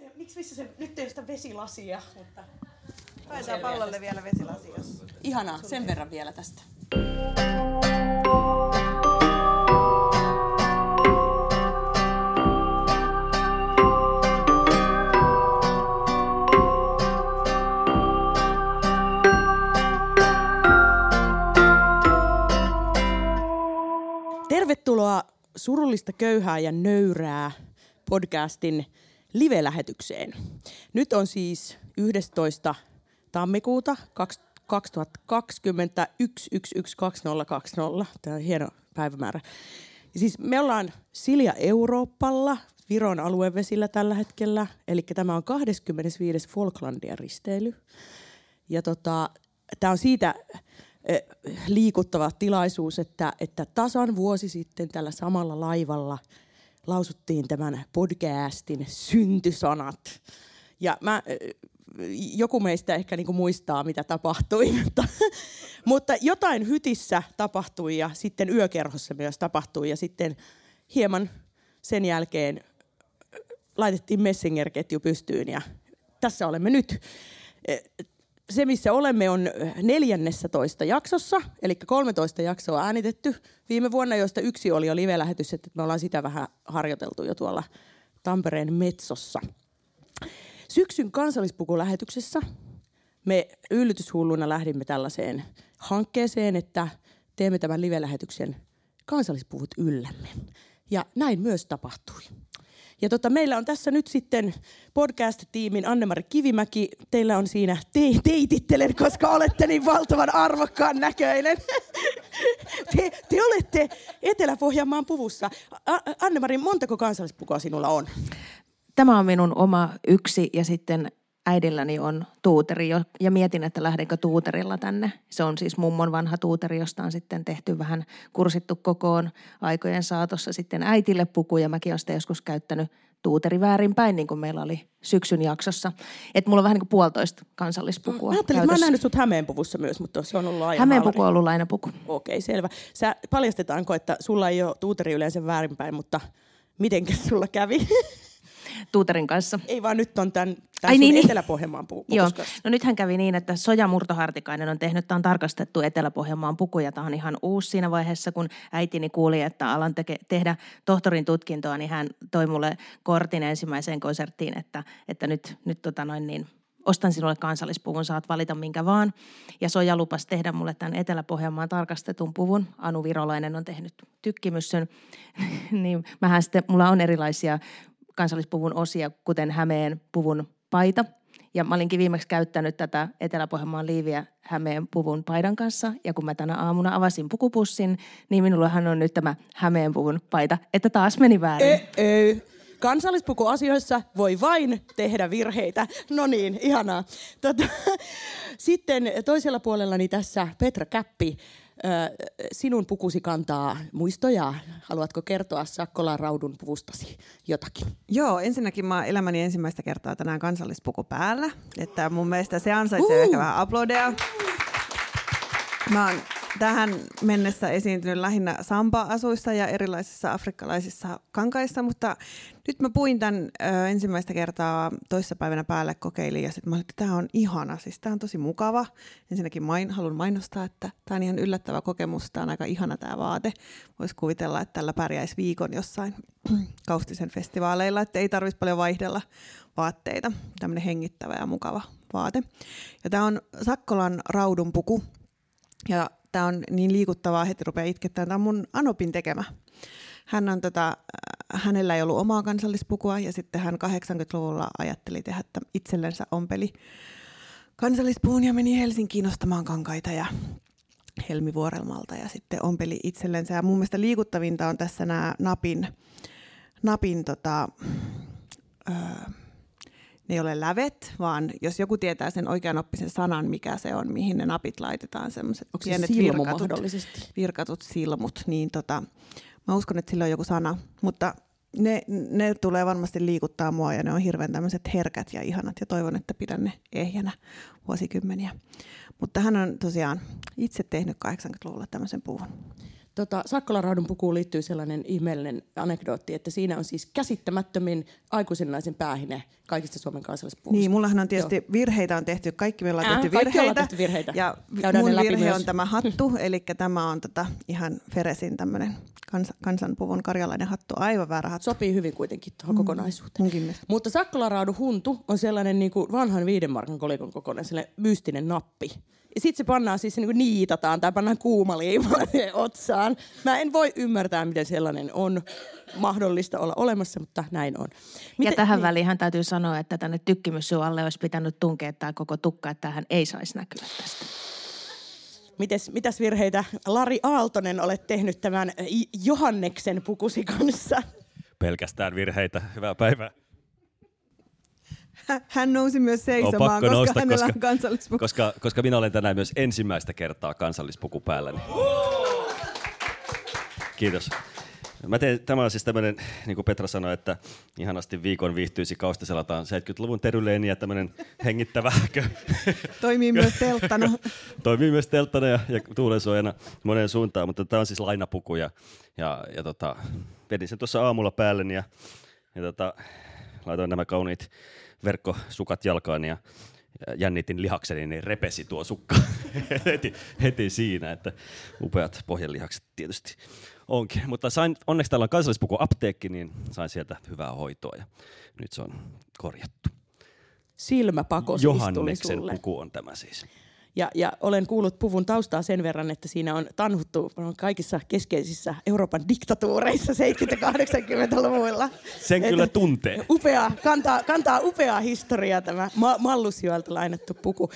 Se, miksi missä se, nyt ei ole sitä vesilasia, mutta... Pääsee pallolle vielä vesilasi, jos... Ihanaa, sen verran vielä tästä. Tervetuloa Surullista köyhää ja nöyrää podcastin live-lähetykseen. Nyt on siis 11. tammikuuta 2020 1112020. Tämä on hieno päivämäärä. Siis me ollaan Silja Euroopalla, Viron aluevesillä tällä hetkellä. Eli tämä on 25. Falklandia risteily. Ja tota, tämä on siitä eh, liikuttava tilaisuus, että, että tasan vuosi sitten tällä samalla laivalla lausuttiin tämän podcastin syntysanat. Ja mä, joku meistä ehkä niinku muistaa, mitä tapahtui, mutta, mutta jotain hytissä tapahtui ja sitten yökerhossa myös tapahtui ja sitten hieman sen jälkeen laitettiin Messenger-ketju pystyyn ja tässä olemme nyt. Se, missä olemme, on 14 jaksossa, eli 13 jaksoa äänitetty viime vuonna, joista yksi oli jo live-lähetys, että me ollaan sitä vähän harjoiteltu jo tuolla Tampereen Metsossa. Syksyn kansallispukulähetyksessä me yllytyshulluna lähdimme tällaiseen hankkeeseen, että teemme tämän live-lähetyksen kansallispuvut yllämme. Ja näin myös tapahtui. Ja tota, meillä on tässä nyt sitten podcast-tiimin Anne-Mari Kivimäki. Teillä on siinä te- teitittelen, koska olette niin valtavan arvokkaan näköinen. Te, te olette Etelä-Pohjanmaan puvussa. A- Anne-Mari, montako kansallispukua sinulla on? Tämä on minun oma yksi ja sitten äidilläni on tuuteri jo, ja mietin, että lähdenkö tuuterilla tänne. Se on siis mummon vanha tuuteri, josta on sitten tehty vähän kursittu kokoon aikojen saatossa sitten äitille puku ja mäkin olen sitä joskus käyttänyt tuuteri väärinpäin, niin kuin meillä oli syksyn jaksossa. Että mulla on vähän niin kuin puolitoista kansallispukua Mä ajattelin, että mä oon nähnyt sut Hämeen puvussa myös, mutta se on ollut aina Hämeen haalari. puku on ollut lainapuku. Okei, selvä. Sä paljastetaanko, että sulla ei ole tuuteri yleensä väärinpäin, mutta mitenkä sulla kävi? Tuuterin kanssa. ei vaan nyt on tämän, tämän Ai niin, niin. Etelä-Pohjanmaan pu- Joo, no nythän kävi niin, että Soja Murtohartikainen on tehnyt, tämä on tarkastettu Etelä-Pohjanmaan puku ja tämä on ihan uusi siinä vaiheessa, kun äitini kuuli, että alan teke, tehdä tohtorin tutkintoa, niin hän toi mulle kortin ensimmäiseen konserttiin, että, että nyt, nyt tota noin niin, ostan sinulle kansallispuvun, saat valita minkä vaan. Ja Soja lupasi tehdä mulle tämän Etelä-Pohjanmaan tarkastetun puvun. Anu Virolainen on tehnyt tykkimyssyn. niin mähän sitten, mulla on erilaisia kansallispuvun osia, kuten Hämeen puvun paita. Ja mä olinkin viimeksi käyttänyt tätä Etelä-Pohjanmaan liiviä Hämeen puvun paidan kanssa. Ja kun mä tänä aamuna avasin pukupussin, niin minullahan on nyt tämä Hämeen puvun paita. Että taas meni väärin. Ö, ö. Kansallispukuasioissa voi vain tehdä virheitä. No niin, ihanaa. Tota, sitten toisella puolellani tässä Petra Käppi. Sinun pukusi kantaa muistoja. Haluatko kertoa Sakkolan raudun puvustasi jotakin? Joo, ensinnäkin mä elämäni ensimmäistä kertaa tänään kansallispuku päällä. Että mun mielestä se ansaitsee Uh. ehkä vähän aplodeja. Mä oon tähän mennessä esiintynyt lähinnä samba-asuissa ja erilaisissa afrikkalaisissa kankaissa, mutta nyt mä puin tämän ö, ensimmäistä kertaa toissapäivänä päälle kokeilin ja sitten mä olin, että tämä on ihana, siis tämä on tosi mukava. Ensinnäkin main, haluan mainostaa, että tämä on ihan yllättävä kokemus, tämä on aika ihana tämä vaate. Voisi kuvitella, että tällä pärjäisi viikon jossain Kaustisen festivaaleilla, että ei tarvitsisi paljon vaihdella vaatteita. Tämmöinen hengittävä ja mukava vaate. Ja tämä on Sakkolan raudun puku. Ja tämä on niin liikuttavaa, heti rupeaa itkettämään. Tämä on mun Anopin tekemä. Hän on tota, äh, hänellä ei ollut omaa kansallispukua ja sitten hän 80-luvulla ajatteli tehdä että itsellensä ompeli kansallispuun ja meni Helsinkiin ostamaan kankaita ja Helmivuorelmalta ja sitten ompeli itsellensä. Ja mun mielestä liikuttavinta on tässä nämä napin, napin tota, öö, ne ei ole lävet, vaan jos joku tietää sen oikeanoppisen sanan, mikä se on, mihin ne napit laitetaan, semmoiset pienet virkatut, virkatut silmut, niin tota, mä uskon, että sillä on joku sana, mutta ne, ne tulee varmasti liikuttaa mua ja ne on hirveän tämmöiset herkät ja ihanat ja toivon, että pidän ne ehjänä vuosikymmeniä. Mutta hän on tosiaan itse tehnyt 80-luvulla tämmöisen puvun. Tota, Sakkola-raudun pukuun liittyy sellainen ihmeellinen anekdootti, että siinä on siis käsittämättömin aikuisen naisen päähine kaikista Suomen kansallispuvuista. Niin, mullahan on tietysti Joo. virheitä on tehty, kaikki me ollaan Ää, tehty ollaan virheitä. tehty virheitä. Ja Käydään mun virhe myös. on tämä hattu, eli tämä on tota ihan Feresin tämmöinen kans, kansanpuvun karjalainen hattu, aivan väärä hattu. Sopii hyvin kuitenkin tuohon mm. kokonaisuuteen. Munkin mielestä. Mutta Sakkolaraudun huntu on sellainen niin kuin vanhan viiden markan kolikon kokoinen sellainen mystinen nappi. Ja sitten se pannaan siis se niin kuin niitataan tai pannaan kuumaliimaa siihen otsaan. Mä en voi ymmärtää, miten sellainen on mahdollista olla olemassa, mutta näin on. ja tähän väliin hän täytyy sanoa, että tänne tykkimyssyyn alle olisi pitänyt tunkea tämä koko tukka, että hän ei saisi näkyä tästä. Mites, mitäs virheitä Lari Aaltonen olet tehnyt tämän Johanneksen pukusi kanssa? Pelkästään virheitä. Hyvää päivää. Hä- Hän nousi myös seisomaan, pakko koska nousta, hänellä koska, on kansallispuku. koska, koska minä olen tänään myös ensimmäistä kertaa kansallispuku päälläni. Kiitos. Mä teen, tämä on siis tämmöinen, niin kuin Petra sanoi, että ihanasti viikon viihtyisi kaustaselataan 70-luvun teryleeni ja tämmöinen hengittävä Toimii myös telttana. Toimii myös telttana ja, ja tuulensuojana moneen suuntaan, mutta tämä on siis lainapuku ja, ja, ja tota, vedin sen tuossa aamulla päälle ja, ja tota, laitoin nämä kauniit verkkosukat jalkaan ja ja jännitin lihakseni, niin repesi tuo sukka heti, heti siinä, että upeat pohjelihakset tietysti onkin. Mutta sain, onneksi täällä on kansallispuku apteekki, niin sain sieltä hyvää hoitoa ja nyt se on korjattu. Silmäpako tuli Johanneksen sulle. puku on tämä siis. Ja, ja olen kuullut puvun taustaa sen verran, että siinä on tanhuttu kaikissa keskeisissä Euroopan diktatuureissa 70-80-luvuilla. Sen kyllä tuntee. Upea, kantaa, kantaa upeaa historiaa tämä Ma- Mallusjoelta lainattu puku.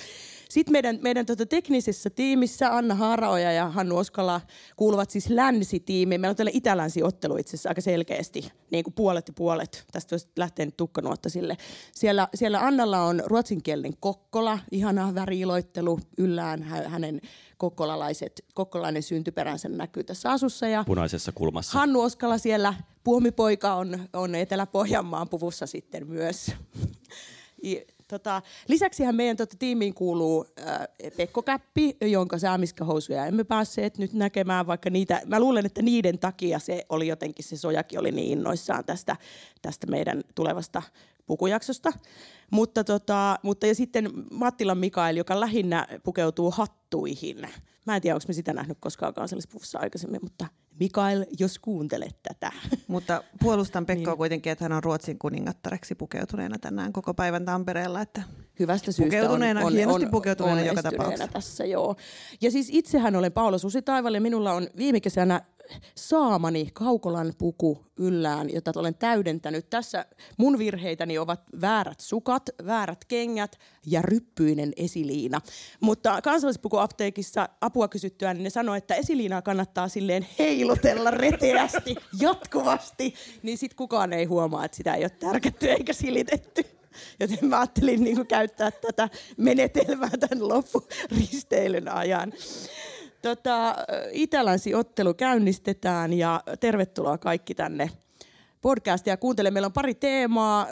Sitten meidän, meidän tota teknisessä tiimissä Anna Haaraoja ja Hannu Oskala kuuluvat siis länsitiimiin. Meillä on tällä itä-länsi-ottelu itse asiassa aika selkeästi, niin kuin puolet ja puolet. Tästä voisi lähteä nyt tukkanuotta sille. Siellä, siellä Annalla on ruotsinkielinen Kokkola, ihana väriiloittelu yllään hä- hänen kokkolalaiset, kokkolainen syntyperänsä näkyy tässä asussa. Ja Punaisessa kulmassa. Hannu Oskala siellä, puomipoika on, on Etelä-Pohjanmaan puvussa sitten myös. Tota, lisäksihän meidän tota, tiimiin kuuluu äh, Pekko Käppi, jonka saamiskahousuja emme päässeet nyt näkemään, vaikka niitä, mä luulen, että niiden takia se oli jotenkin, se sojakin oli niin innoissaan tästä, tästä meidän tulevasta pukujaksosta. Mutta, tota, mutta ja sitten Mattilan Mikael, joka lähinnä pukeutuu hattuihin. Mä en tiedä, onko me sitä nähnyt koskaan kansallispuvussa aikaisemmin, mutta Mikael, jos kuuntelet tätä. Mutta puolustan Pekkoa Niin. kuitenkin, että hän on Ruotsin kuningattareksi pukeutuneena tänään koko päivän Tampereella. Että hyvästä syystä Pukeutuneena, on, on, hienosti on, pukeutuneena on joka estyneenä tapauksessa. tässä, joo. Ja siis itsehän olen Paula Susitaival ja minulla on viime kesänä saamani Kaukolan puku yllään, jota olen täydentänyt. Tässä mun virheitäni ovat väärät sukat, väärät kengät ja ryppyinen esiliina. Mutta kansallispukuapteekissa apua kysyttyä, niin ne sanoi, että esiliinaa kannattaa silleen heilutella reteästi jatkuvasti, niin sit kukaan ei huomaa, että sitä ei ole tärkätty eikä silitetty. Joten mä ajattelin niin käyttää tätä menetelmää tämän loppuristeilyn ajan. Tota, Itä-Länsi-ottelu käynnistetään ja tervetuloa kaikki tänne podcastia kuuntelemaan. Meillä on pari teemaa,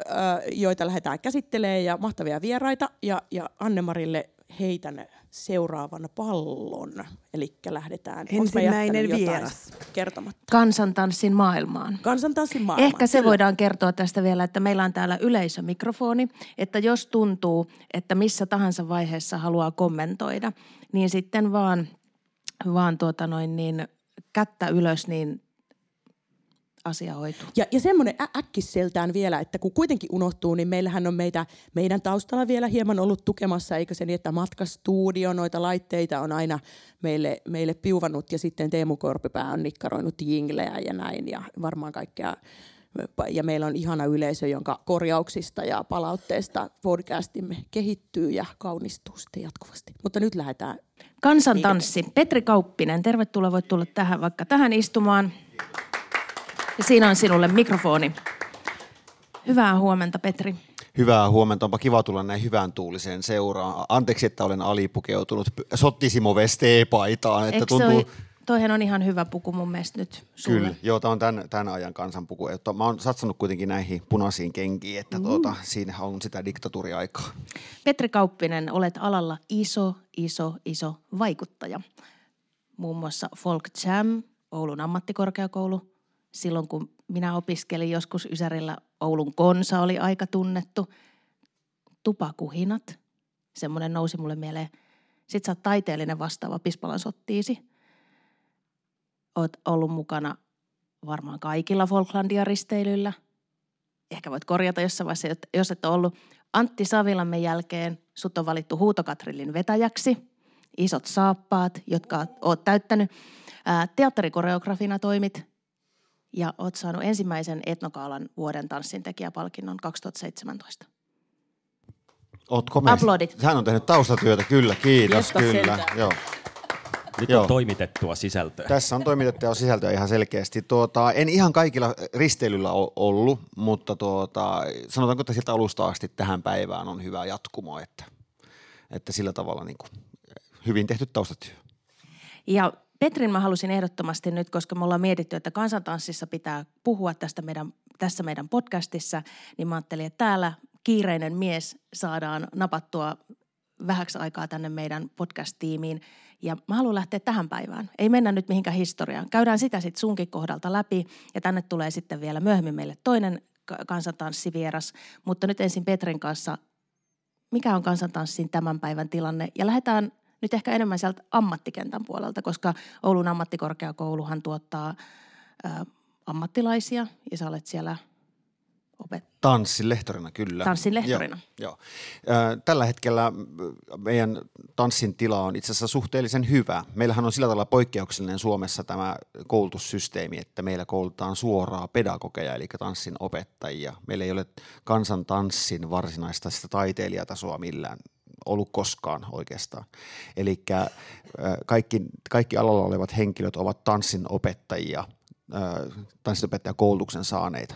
joita lähdetään käsittelemään ja mahtavia vieraita. Ja, ja Anne-Marille heitän seuraavan pallon. Eli lähdetään. Ensimmäinen vieras. Kertomatta. Kansantanssin maailmaan. Kansantanssin maailma. Ehkä se Kyllä. voidaan kertoa tästä vielä, että meillä on täällä yleisömikrofoni, että jos tuntuu, että missä tahansa vaiheessa haluaa kommentoida, niin sitten vaan, vaan tuota noin niin, kättä ylös, niin asia hoituu. Ja, ja semmoinen ä- äkkisseltään vielä, että kun kuitenkin unohtuu, niin meillähän on meitä, meidän taustalla vielä hieman ollut tukemassa, eikö se niin, että matkastudio, noita laitteita on aina meille, meille piuvannut ja sitten Teemu Korpipää on nikkaroinut jinglejä ja näin ja varmaan kaikkea. Ja meillä on ihana yleisö, jonka korjauksista ja palautteesta podcastimme kehittyy ja kaunistuu sitten jatkuvasti. Mutta nyt lähdetään. Kansantanssi. Petri Kauppinen, tervetuloa. Voit tulla tähän vaikka tähän istumaan. Ja siinä on sinulle mikrofoni. Hyvää huomenta, Petri. Hyvää huomenta. Onpa kiva tulla näin hyvän tuuliseen seuraan. Anteeksi, että olen alipukeutunut Sottissimo Vestee-paitaan. Että Eikö tuntuu... se ole, toihan on ihan hyvä puku mun mielestä nyt sulle. Kyllä, joo, tämä on tämän, tämän ajan kansanpuku. Että mä oon satsannut kuitenkin näihin punaisiin kenkiin, että mm. tuota, siinä on sitä diktatuuriaikaa. Petri Kauppinen, olet alalla iso, iso, iso vaikuttaja. Muun muassa Folk Jam Oulun ammattikorkeakoulu. Silloin kun minä opiskelin joskus Ysärillä, Oulun konsa oli aika tunnettu. Tupakuhinat, semmoinen nousi mulle mieleen. Sitten sä oot taiteellinen vastaava Pispalan sottiisi. Oot ollut mukana varmaan kaikilla Falklandia risteilyllä. Ehkä voit korjata jossain vaiheessa, jos et ole ollut. Antti Savilamme jälkeen sut on valittu huutokatrillin vetäjäksi. Isot saappaat, jotka oot täyttänyt. teatterikoreografina toimit ja oot saanut ensimmäisen etnokaalan vuoden tanssintekijäpalkinnon 2017. Ootko Aplodit. Hän on tehnyt taustatyötä, kyllä, kiitos, Jeska kyllä. sentään. Joo. Nyt Joo. on toimitettua sisältöä. Tässä on toimitettua sisältöä ihan selkeästi. Tuota, en ihan kaikilla risteilyllä o- ollut, mutta tuota, sanotaanko, että sieltä alusta asti tähän päivään on hyvä jatkumo, että, että sillä tavalla niin kuin, hyvin tehty taustatyö. Ja Petrin mä halusin ehdottomasti nyt, koska me ollaan mietitty, että kansantanssissa pitää puhua tästä meidän, tässä meidän podcastissa, niin mä ajattelin, että täällä kiireinen mies saadaan napattua vähäksi aikaa tänne meidän podcast-tiimiin. Ja mä haluan lähteä tähän päivään. Ei mennä nyt mihinkään historiaan. Käydään sitä sitten sunkin kohdalta läpi ja tänne tulee sitten vielä myöhemmin meille toinen ka- kansantanssivieras. Mutta nyt ensin Petrin kanssa, mikä on kansantanssin tämän päivän tilanne? Ja lähdetään nyt ehkä enemmän sieltä ammattikentän puolelta, koska Oulun ammattikorkeakouluhan tuottaa ammattilaisia ja sä olet siellä opet- Tanssin lehtorina, kyllä. tanssin lehtorina. Joo, joo. Tällä hetkellä meidän tanssin tila on itse asiassa suhteellisen hyvä. Meillähän on sillä tavalla poikkeuksellinen Suomessa tämä koulutussysteemi, että meillä koulutetaan suoraa pedagogeja, eli tanssin opettajia. Meillä ei ole kansantanssin varsinaista sitä taiteilijatasoa millään ollut koskaan oikeastaan. Eli kaikki, kaikki alalla olevat henkilöt ovat tanssin opettajia, ö, tanssinopettajakoulutuksen saaneita.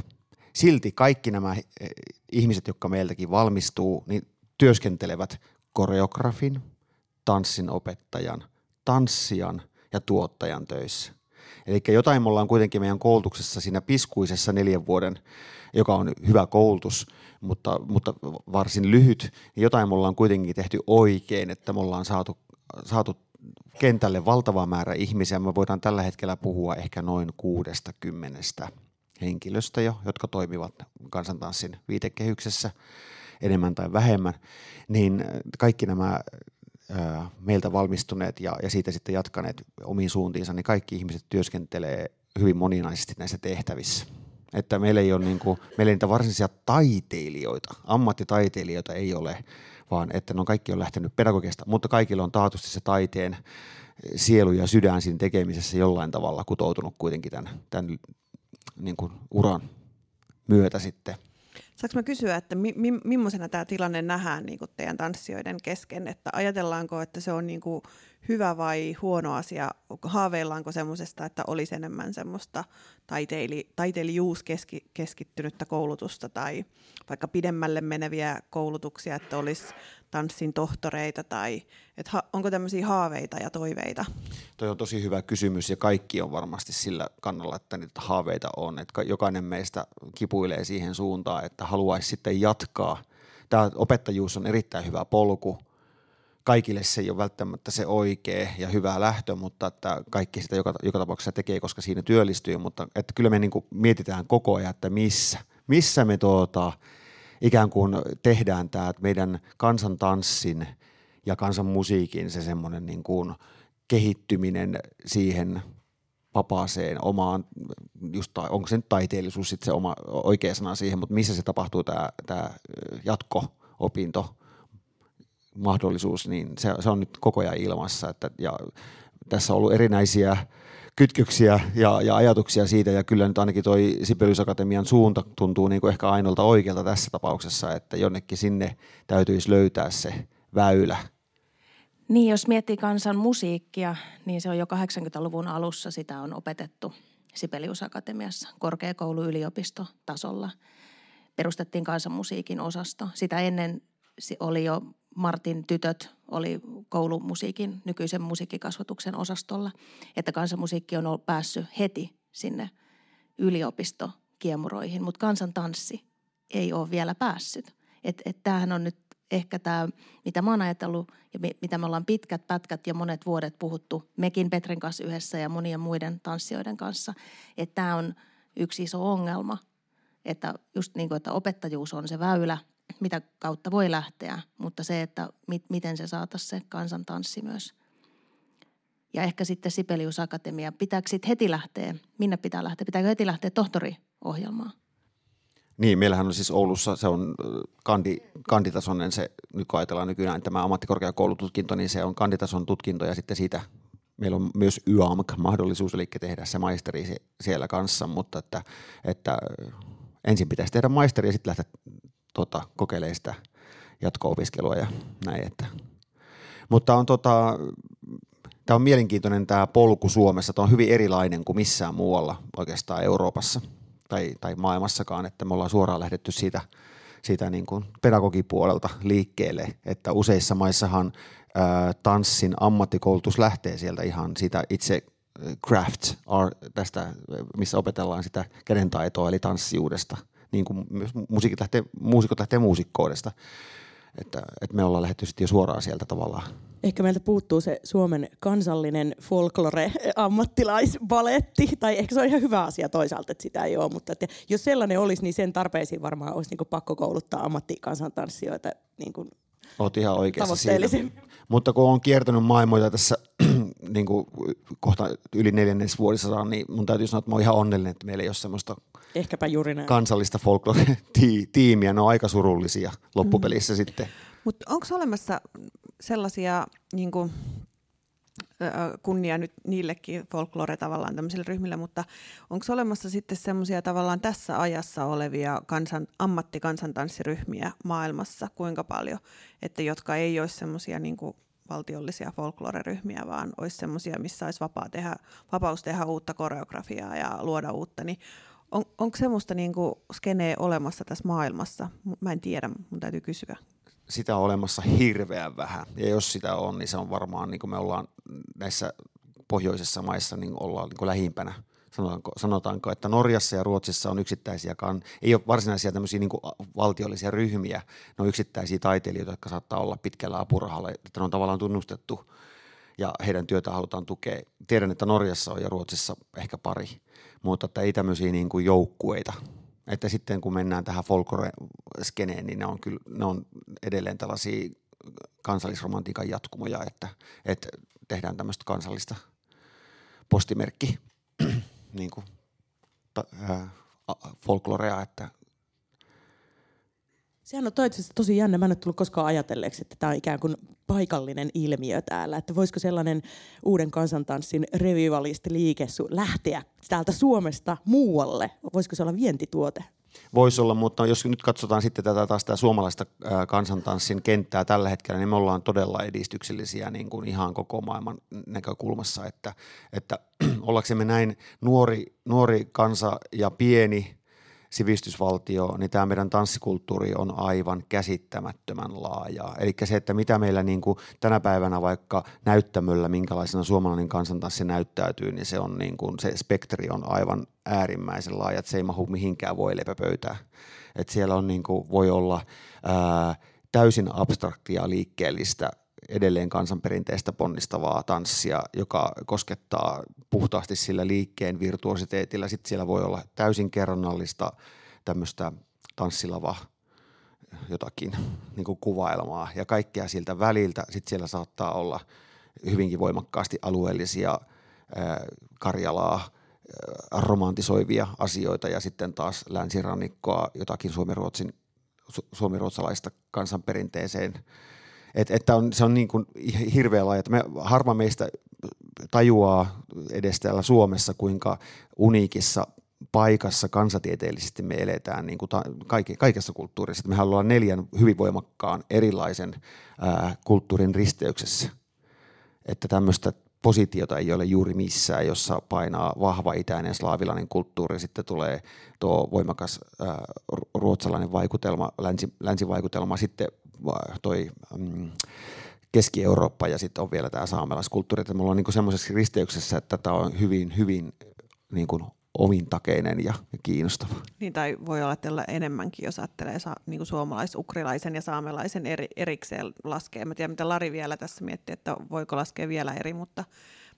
Silti kaikki nämä eh, ihmiset, jotka meiltäkin valmistuu, niin työskentelevät koreografin, tanssinopettajan, tanssijan ja tuottajan töissä. Eli jotain me ollaan kuitenkin meidän koulutuksessa siinä piskuisessa neljän vuoden, joka on hyvä koulutus, mutta, mutta varsin lyhyt, niin jotain me ollaan kuitenkin tehty oikein, että me ollaan saatu, saatu kentälle valtava määrä ihmisiä. Me voidaan tällä hetkellä puhua ehkä noin kuudesta kymmenestä henkilöstä jo, jotka toimivat kansantanssin viitekehyksessä enemmän tai vähemmän, niin kaikki nämä ö, meiltä valmistuneet ja, ja siitä sitten jatkaneet omiin suuntiinsa, niin kaikki ihmiset työskentelee hyvin moninaisesti näissä tehtävissä. Että meillä ei ole, niin kuin, meillä ei niitä varsinaisia taiteilijoita, ammattitaiteilijoita ei ole, vaan että ne on kaikki on lähtenyt pedagogista, mutta kaikilla on taatusti se taiteen sielu ja sydän siinä tekemisessä jollain tavalla kutoutunut kuitenkin tämän, tämän niin kuin uran myötä sitten. Saanko mä kysyä, että mi- mi- millaisena tämä tilanne nähdään niin kuin teidän tanssijoiden kesken? Että ajatellaanko, että se on niin kuin hyvä vai huono asia? Haaveillaanko semmoisesta, että olisi enemmän semmoista taiteili- taiteilijuus keski- keskittynyttä koulutusta tai vaikka pidemmälle meneviä koulutuksia, että olisi tanssin tohtoreita tai että ha- onko tämmöisiä haaveita ja toiveita? Toi on tosi hyvä kysymys ja kaikki on varmasti sillä kannalla, että niitä haaveita on. Että jokainen meistä kipuilee siihen suuntaan, että haluaisi sitten jatkaa. Tämä opettajuus on erittäin hyvä polku. Kaikille se ei ole välttämättä se oikea ja hyvä lähtö, mutta että kaikki sitä joka, joka tapauksessa tekee, koska siinä työllistyy. Mutta että kyllä me niin mietitään koko ajan, että missä, missä me tuota, ikään kuin tehdään tämä meidän kansantanssin ja kansanmusiikin se semmoinen niin kuin kehittyminen siihen vapaaseen omaan, just, onko se nyt taiteellisuus sitten se oma oikea sana siihen, mutta missä se tapahtuu tämä, tämä jatko-opinto mahdollisuus, niin se, se on nyt koko ajan ilmassa. Että, ja tässä on ollut erinäisiä kytköksiä ja, ja ajatuksia siitä, ja kyllä nyt ainakin toi Sibelius Akatemian suunta tuntuu niin kuin ehkä ainoalta oikealta tässä tapauksessa, että jonnekin sinne täytyisi löytää se väylä. Niin, jos miettii kansan musiikkia, niin se on jo 80-luvun alussa sitä on opetettu Sibelius Akatemiassa korkeakoulu-yliopistotasolla. Perustettiin kansanmusiikin osasto. Sitä ennen oli jo Martin tytöt oli koulumusiikin, nykyisen musiikkikasvatuksen osastolla, että kansanmusiikki on päässyt heti sinne yliopistokiemuroihin, mutta kansantanssi ei ole vielä päässyt. Et, et tämähän on nyt ehkä tämä, mitä mä oon ajatellut ja mitä me ollaan pitkät pätkät ja monet vuodet puhuttu mekin Petrin kanssa yhdessä ja monien muiden tanssijoiden kanssa, että tämä on yksi iso ongelma, että just niin kuin, että opettajuus on se väylä, mitä kautta voi lähteä, mutta se, että mit, miten se saataisiin se kansantanssi myös. Ja ehkä sitten Sibelius Akatemia, pitääkö sitten heti lähteä, minne pitää lähteä, pitääkö heti lähteä tohtoriohjelmaan? Niin, meillähän on siis Oulussa, se on kandi, kanditasoinen se, nyt kun ajatellaan nykyään tämä ammattikorkeakoulututkinto, niin se on kanditason tutkinto ja sitten siitä meillä on myös YAMK-mahdollisuus, eli tehdä se maisteri siellä kanssa, mutta että, että ensin pitäisi tehdä maisteri ja sitten lähteä tota, kokeilemaan sitä jatko-opiskelua ja näin. Että. Mutta on tota, tämä on mielenkiintoinen tämä polku Suomessa, tämä on hyvin erilainen kuin missään muualla oikeastaan Euroopassa – tai, tai maailmassakaan, että me ollaan suoraan lähdetty siitä, siitä niin kuin pedagogipuolelta liikkeelle, että useissa maissahan ää, tanssin ammattikoulutus lähtee sieltä ihan siitä itse craft, art, tästä, missä opetellaan sitä kädentaitoa eli tanssijuudesta, niin kuin myös musiikit lähtee, muusikot lähtee muusikkoudesta, että, että me ollaan lähdetty sitten jo suoraan sieltä tavallaan. Ehkä meiltä puuttuu se Suomen kansallinen folklore-ammattilaisbaletti, tai ehkä se on ihan hyvä asia toisaalta, että sitä ei ole, mutta että jos sellainen olisi, niin sen tarpeisiin varmaan olisi niin pakko kouluttaa ammattikansantanssijoita niin kuin Olet ihan oikeassa siinä. Mutta kun on kiertänyt maailmoita tässä niin kuin kohta yli neljännes vuosisadan, niin mun täytyy sanoa, että mä oon ihan onnellinen, että meillä ei ole semmoista Ehkäpä juuri näin. kansallista folklore-tiimiä. Ne on aika surullisia loppupelissä mm. sitten. Mutta onko olemassa sellaisia niin kuin, kunnia nyt niillekin folklore tavallaan tämmöisille ryhmille, mutta onko olemassa sitten semmoisia tavallaan tässä ajassa olevia kansan, ammattikansantanssiryhmiä maailmassa kuinka paljon, että jotka ei olisi semmoisia niin valtiollisia folklore-ryhmiä, vaan olisi semmoisia, missä olisi vapaa tehdä, vapaus tehdä uutta koreografiaa ja luoda uutta, niin on, onko semmoista niin skeneä olemassa tässä maailmassa? Mä en tiedä, mun täytyy kysyä sitä on olemassa hirveän vähän. Ja jos sitä on, niin se on varmaan, niin kuin me ollaan näissä pohjoisissa maissa, niin ollaan niin kuin lähimpänä. Sanotaanko, sanotaanko, että Norjassa ja Ruotsissa on yksittäisiä, ei ole varsinaisia tämmöisiä niin valtiollisia ryhmiä, ne on yksittäisiä taiteilijoita, jotka saattaa olla pitkällä apurahalla, että ne on tavallaan tunnustettu ja heidän työtä halutaan tukea. Tiedän, että Norjassa on ja Ruotsissa ehkä pari, mutta että ei tämmöisiä niin kuin joukkueita. Että sitten kun mennään tähän folklore-skeneen, niin ne on, kyllä, ne on edelleen tällaisia kansallisromantiikan jatkumoja, että, että tehdään tämmöistä kansallista postimerkki niin kuin, ää, folklorea, että Sehän on toivottavasti tosi jännä. Mä en ole tullut koskaan ajatelleeksi, että tämä on ikään kuin paikallinen ilmiö täällä. Että voisiko sellainen uuden kansantanssin revivalist-liike lähteä täältä Suomesta muualle? Voisiko se olla vientituote? Voisi olla, mutta jos nyt katsotaan sitten tätä taas tätä suomalaista kansantanssin kenttää tällä hetkellä, niin me ollaan todella edistyksellisiä niin kuin ihan koko maailman näkökulmassa, että, että ollaksemme näin nuori, nuori kansa ja pieni sivistysvaltio, niin tämä meidän tanssikulttuuri on aivan käsittämättömän laaja. Eli se, että mitä meillä niin kuin tänä päivänä vaikka näyttämöllä, minkälaisena suomalainen kansantanssi näyttäytyy, niin se, on niin kuin, se spektri on aivan äärimmäisen laaja, että se ei mahu mihinkään voi lepäpöytää. Että siellä on niin kuin, voi olla ää, täysin abstraktia liikkeellistä edelleen kansanperinteistä ponnistavaa tanssia, joka koskettaa puhtaasti sillä liikkeen virtuositeetillä. Sitten siellä voi olla täysin kerronnallista tämmöistä tanssilava jotakin niin kuin kuvailmaa ja kaikkea siltä väliltä. Sitten siellä saattaa olla hyvinkin voimakkaasti alueellisia Karjalaa romantisoivia asioita ja sitten taas länsirannikkoa, jotakin suomi-ruotsin, suomi-ruotsalaista kansanperinteeseen et, että on, se on niin kuin hirveä laaja. Me, harva meistä tajuaa edes täällä Suomessa, kuinka uniikissa paikassa kansatieteellisesti me eletään niin kuin ta, kaikki, kaikessa kulttuurissa. Me ollaan neljän hyvin voimakkaan erilaisen ää, kulttuurin risteyksessä. Että tämmöistä positiota ei ole juuri missään, jossa painaa vahva itäinen slaavilainen kulttuuri, sitten tulee tuo voimakas ää, ruotsalainen vaikutelma, länsi, länsivaikutelma, sitten toi mm, Keski-Eurooppa ja sitten on vielä tämä saamelaiskulttuuri, että me ollaan niinku semmoisessa risteyksessä, että tämä on hyvin, hyvin niin kuin omintakeinen ja, ja kiinnostava. Niin, tai voi ajatella enemmänkin, jos ajattelee sa, niin kuin suomalais-ukrilaisen ja saamelaisen eri, erikseen laskee. Mä tiedän, mitä Lari vielä tässä miettii, että voiko laskea vielä eri, mutta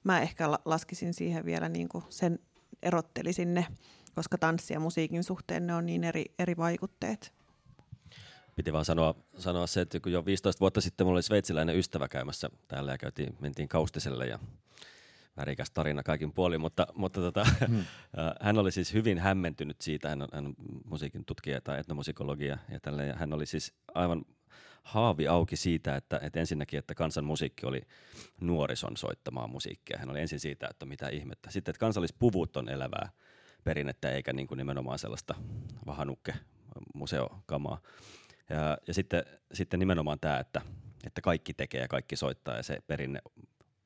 mä ehkä laskisin siihen vielä niin kuin sen erottelisin ne, koska tanssi ja musiikin suhteen ne on niin eri, eri vaikutteet. Piti vaan sanoa, sanoa se, että kun jo 15 vuotta sitten mulla oli sveitsiläinen ystävä käymässä täällä ja käytiin, mentiin Kaustiselle ja värikäs tarina kaikin puolin, mutta, mutta tota, hmm. hän oli siis hyvin hämmentynyt siitä, hän on, hän on musiikin tutkija tai etnomusikologia ja tälle, ja hän oli siis aivan haavi auki siitä, että, että ensinnäkin, että kansan musiikki oli nuorison soittamaa musiikkia. Hän oli ensin siitä, että mitä ihmettä. Sitten, että kansallispuvut on elävää perinnettä, eikä niin kuin nimenomaan sellaista vahanukke museokamaa. Ja, ja sitten, sitten nimenomaan tämä, että, että kaikki tekee ja kaikki soittaa ja se perinne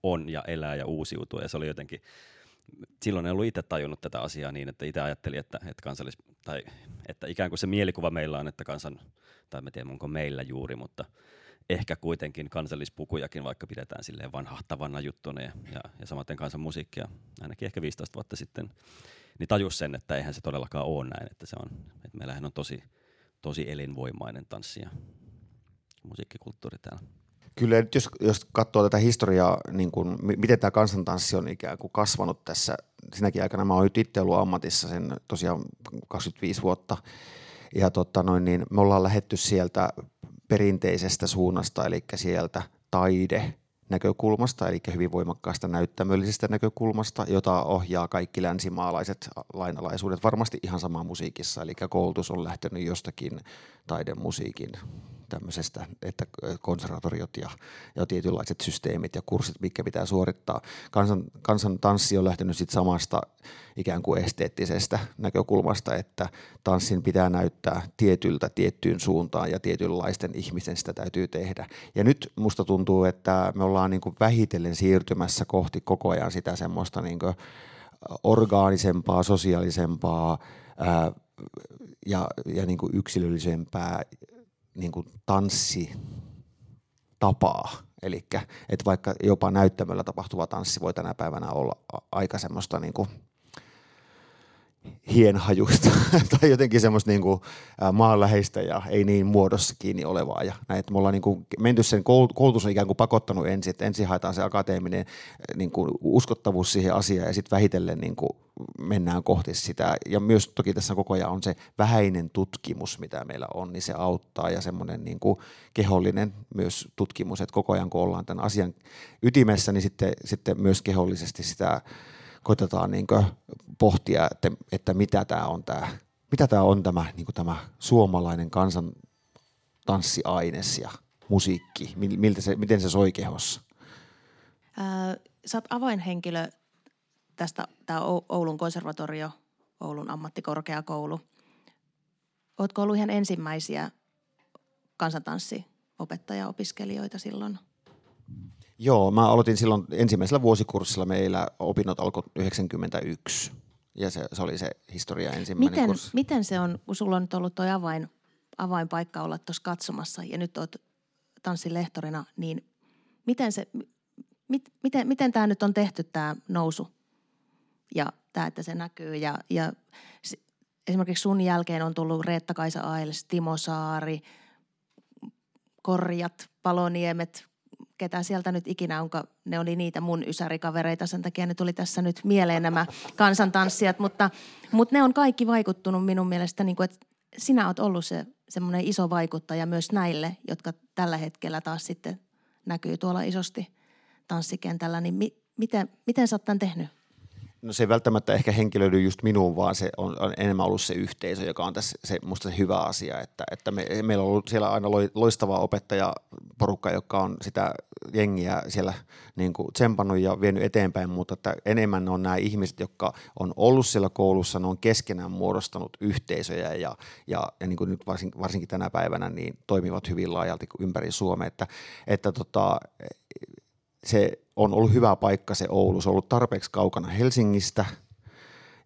on ja elää ja uusiutuu. Ja se oli jotenkin, silloin en ollut itse tajunnut tätä asiaa niin, että itse ajattelin, että, että, kansallis, tai, että ikään kuin se mielikuva meillä on, että kansan, tai en tiedä onko meillä juuri, mutta ehkä kuitenkin kansallispukujakin, vaikka pidetään silleen vanhahtavana juttuna ja, ja, ja samaten kansan musiikkia, ainakin ehkä 15 vuotta sitten, niin tajus sen, että eihän se todellakaan ole näin, että se on, että meillähän on tosi, tosi elinvoimainen tanssi ja musiikkikulttuuri täällä. Kyllä nyt jos, jos katsoo tätä historiaa, niin kuin, miten tämä kansantanssi on ikään kuin kasvanut tässä sinäkin aikana, mä oon nyt itse ollut ammatissa sen tosiaan 25 vuotta, ja tota noin, niin me ollaan lähetty sieltä perinteisestä suunnasta, eli sieltä taide näkökulmasta, eli hyvin voimakkaasta näyttämöllisestä näkökulmasta, jota ohjaa kaikki länsimaalaiset lainalaisuudet, varmasti ihan sama musiikissa, eli koulutus on lähtenyt jostakin taidemusiikin tämmöisestä, että konservatoriot ja, ja tietynlaiset systeemit ja kurssit, mitkä pitää suorittaa. Kansan, kansan tanssi on lähtenyt sitten samasta ikään kuin esteettisestä näkökulmasta, että tanssin pitää näyttää tietyltä tiettyyn suuntaan ja tietynlaisten ihmisten sitä täytyy tehdä. Ja nyt musta tuntuu, että me ollaan niin kuin vähitellen siirtymässä kohti koko ajan sitä semmoista niin kuin orgaanisempaa, sosiaalisempaa ää, ja, ja niin kuin yksilöllisempää niin kuin tanssitapaa. Eli että vaikka jopa näyttämöllä tapahtuva tanssi voi tänä päivänä olla aika semmoista niin kuin hienhajusta tai jotenkin semmoista niin kuin maanläheistä ja ei niin muodossa kiinni olevaa. Ja näin, että me ollaan niin kuin menty sen koulutus on ikään kuin pakottanut ensin, että ensin haetaan se akateeminen niin kuin uskottavuus siihen asiaan ja sitten vähitellen niin kuin mennään kohti sitä. Ja myös toki tässä koko ajan on se vähäinen tutkimus, mitä meillä on, niin se auttaa ja semmoinen niin kuin kehollinen myös tutkimus, että koko ajan kun ollaan tämän asian ytimessä, niin sitten, sitten myös kehollisesti sitä koitetaan niin pohtia, että, että mitä tämä on tämä, mitä tämä on tämä, niin tämä suomalainen kansan tanssiaines ja musiikki, miltä se, miten se soi kehossa? Ää, sä oot avainhenkilö tästä, tämä Oulun konservatorio, Oulun ammattikorkeakoulu. Oletko ollut ihan ensimmäisiä kansantanssiopettaja-opiskelijoita silloin? Joo, mä aloitin silloin ensimmäisellä vuosikurssilla. Meillä opinnot alkoi 91 ja se, se oli se historia ensimmäinen miten, kurssi. Miten se on, kun sulla on nyt ollut tuo avain, avainpaikka olla tuossa katsomassa ja nyt oot tanssilehtorina, niin miten, se, mit, miten, miten tämä nyt on tehty tämä nousu ja tämä, että se näkyy ja, ja esimerkiksi sun jälkeen on tullut Reetta-Kaisa Ailes, Timo Saari, Korjat, Paloniemet, ketä sieltä nyt ikinä onko, ne oli niitä mun ysärikavereita, sen takia ne tuli tässä nyt mieleen nämä kansantanssijat, mutta, mutta ne on kaikki vaikuttunut minun mielestä, niin kuin, että sinä oot ollut se semmoinen iso vaikuttaja myös näille, jotka tällä hetkellä taas sitten näkyy tuolla isosti tanssikentällä, niin mi, miten, miten sä oot tämän tehnyt? No se ei välttämättä ehkä henkilöidy just minuun, vaan se on, on enemmän ollut se yhteisö, joka on tässä se, musta se hyvä asia, että, että me, meillä on ollut siellä aina loistava opettajaporukka, joka on sitä jengiä siellä niin kuin tsempannut ja vienyt eteenpäin, mutta että enemmän on nämä ihmiset, jotka on ollut siellä koulussa, ne on keskenään muodostanut yhteisöjä ja, ja, ja niin kuin nyt varsinkin, varsinkin tänä päivänä niin toimivat hyvin laajalti ympäri Suomea, että, että tota, se on ollut hyvä paikka se Oulu. Se on ollut tarpeeksi kaukana Helsingistä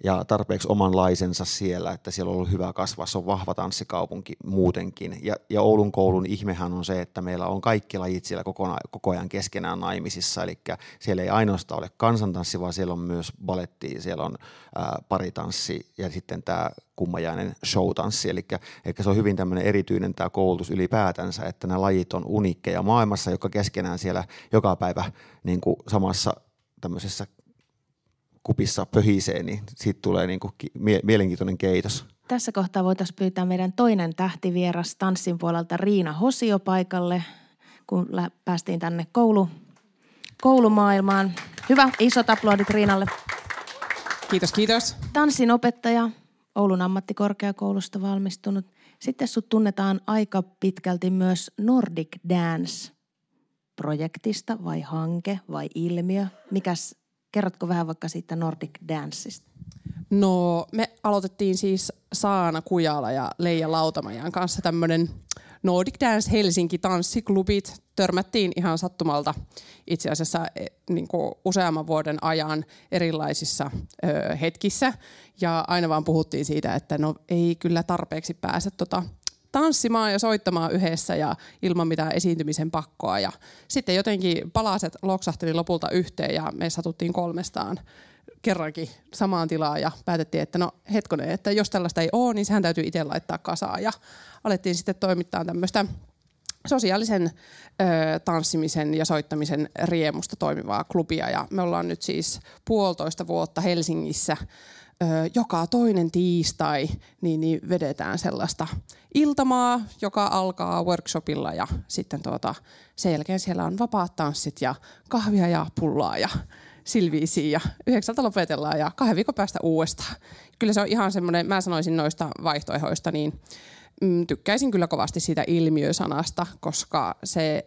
ja tarpeeksi omanlaisensa siellä, että siellä on ollut hyvä kasvaa. Se on vahva tanssikaupunki muutenkin. Ja, ja Oulun koulun ihmehän on se, että meillä on kaikki lajit siellä koko, koko ajan keskenään naimisissa. Eli siellä ei ainoastaan ole kansantanssi, vaan siellä on myös baletti, siellä on ää, paritanssi ja sitten tämä kummajainen showtanssi. Eli, eli se on hyvin tämmöinen erityinen tämä koulutus ylipäätänsä, että nämä lajit on uniikkeja maailmassa, joka keskenään siellä joka päivä niin kuin samassa tämmöisessä kupissa pöhisee, niin siitä tulee niin kuin mie- mielenkiintoinen keitos. Tässä kohtaa voitaisiin pyytää meidän toinen tähtivieras tanssin puolelta Riina Hosio paikalle, kun päästiin tänne koulu, koulumaailmaan. Hyvä, isot aplodit Riinalle. Kiitos, kiitos. Tanssin opettaja, Oulun ammattikorkeakoulusta valmistunut. Sitten sut tunnetaan aika pitkälti myös Nordic Dance-projektista vai hanke vai ilmiö. Mikäs Kerrotko vähän vaikka siitä Nordic Danceista? No me aloitettiin siis Saana Kujala ja Leija Lautamajan kanssa tämmöinen Nordic Dance Helsinki tanssiklubit. Törmättiin ihan sattumalta itse asiassa e, niin kuin useamman vuoden ajan erilaisissa ö, hetkissä. Ja aina vaan puhuttiin siitä, että no ei kyllä tarpeeksi pääse tota tanssimaan ja soittamaan yhdessä ja ilman mitään esiintymisen pakkoa. Ja sitten jotenkin palaset loksahteli lopulta yhteen ja me satuttiin kolmestaan kerrankin samaan tilaan ja päätettiin, että no hetkonen, että jos tällaista ei ole, niin sehän täytyy itse laittaa kasaan. Ja alettiin sitten toimittaa tämmöistä sosiaalisen ö, tanssimisen ja soittamisen riemusta toimivaa klubia. Ja me ollaan nyt siis puolitoista vuotta Helsingissä joka toinen tiistai niin, niin vedetään sellaista iltamaa, joka alkaa workshopilla ja sitten tuota, sen jälkeen siellä on vapaat tanssit ja kahvia ja pullaa ja silviisiä ja yhdeksältä lopetellaan ja kahden viikon päästä uudestaan. Kyllä se on ihan semmoinen, mä sanoisin noista vaihtoehdoista, niin mm, tykkäisin kyllä kovasti siitä ilmiösanasta, koska se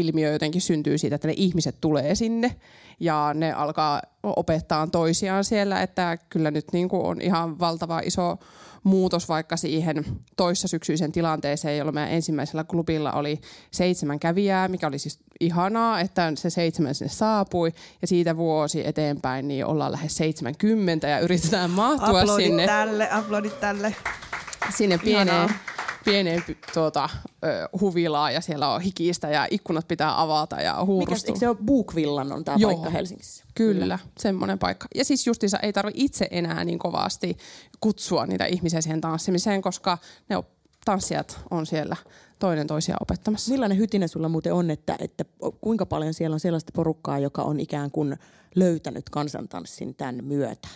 ilmiö jotenkin syntyy siitä, että ne ihmiset tulee sinne ja ne alkaa opettaa toisiaan siellä, että kyllä nyt niin kuin on ihan valtava iso muutos vaikka siihen toissa syksyisen tilanteeseen, jolloin meidän ensimmäisellä klubilla oli seitsemän kävijää, mikä oli siis ihanaa, että se seitsemän sinne saapui ja siitä vuosi eteenpäin niin ollaan lähes 70 ja yritetään mahtua aplodit sinne. tälle, aplodit tälle. Sinne pieneen pieneen tuota, huvilaa ja siellä on hikistä ja ikkunat pitää avata ja huurustua. Mikä, se on Bookvillan on tämä paikka Helsingissä? Kyllä, kyllä, semmoinen paikka. Ja siis justiinsa ei tarvitse itse enää niin kovasti kutsua niitä ihmisiä siihen tanssimiseen, koska ne tanssijat on siellä toinen toisia opettamassa. Millainen hytinen sulla muuten on, että, että kuinka paljon siellä on sellaista porukkaa, joka on ikään kuin löytänyt kansantanssin tämän myötä?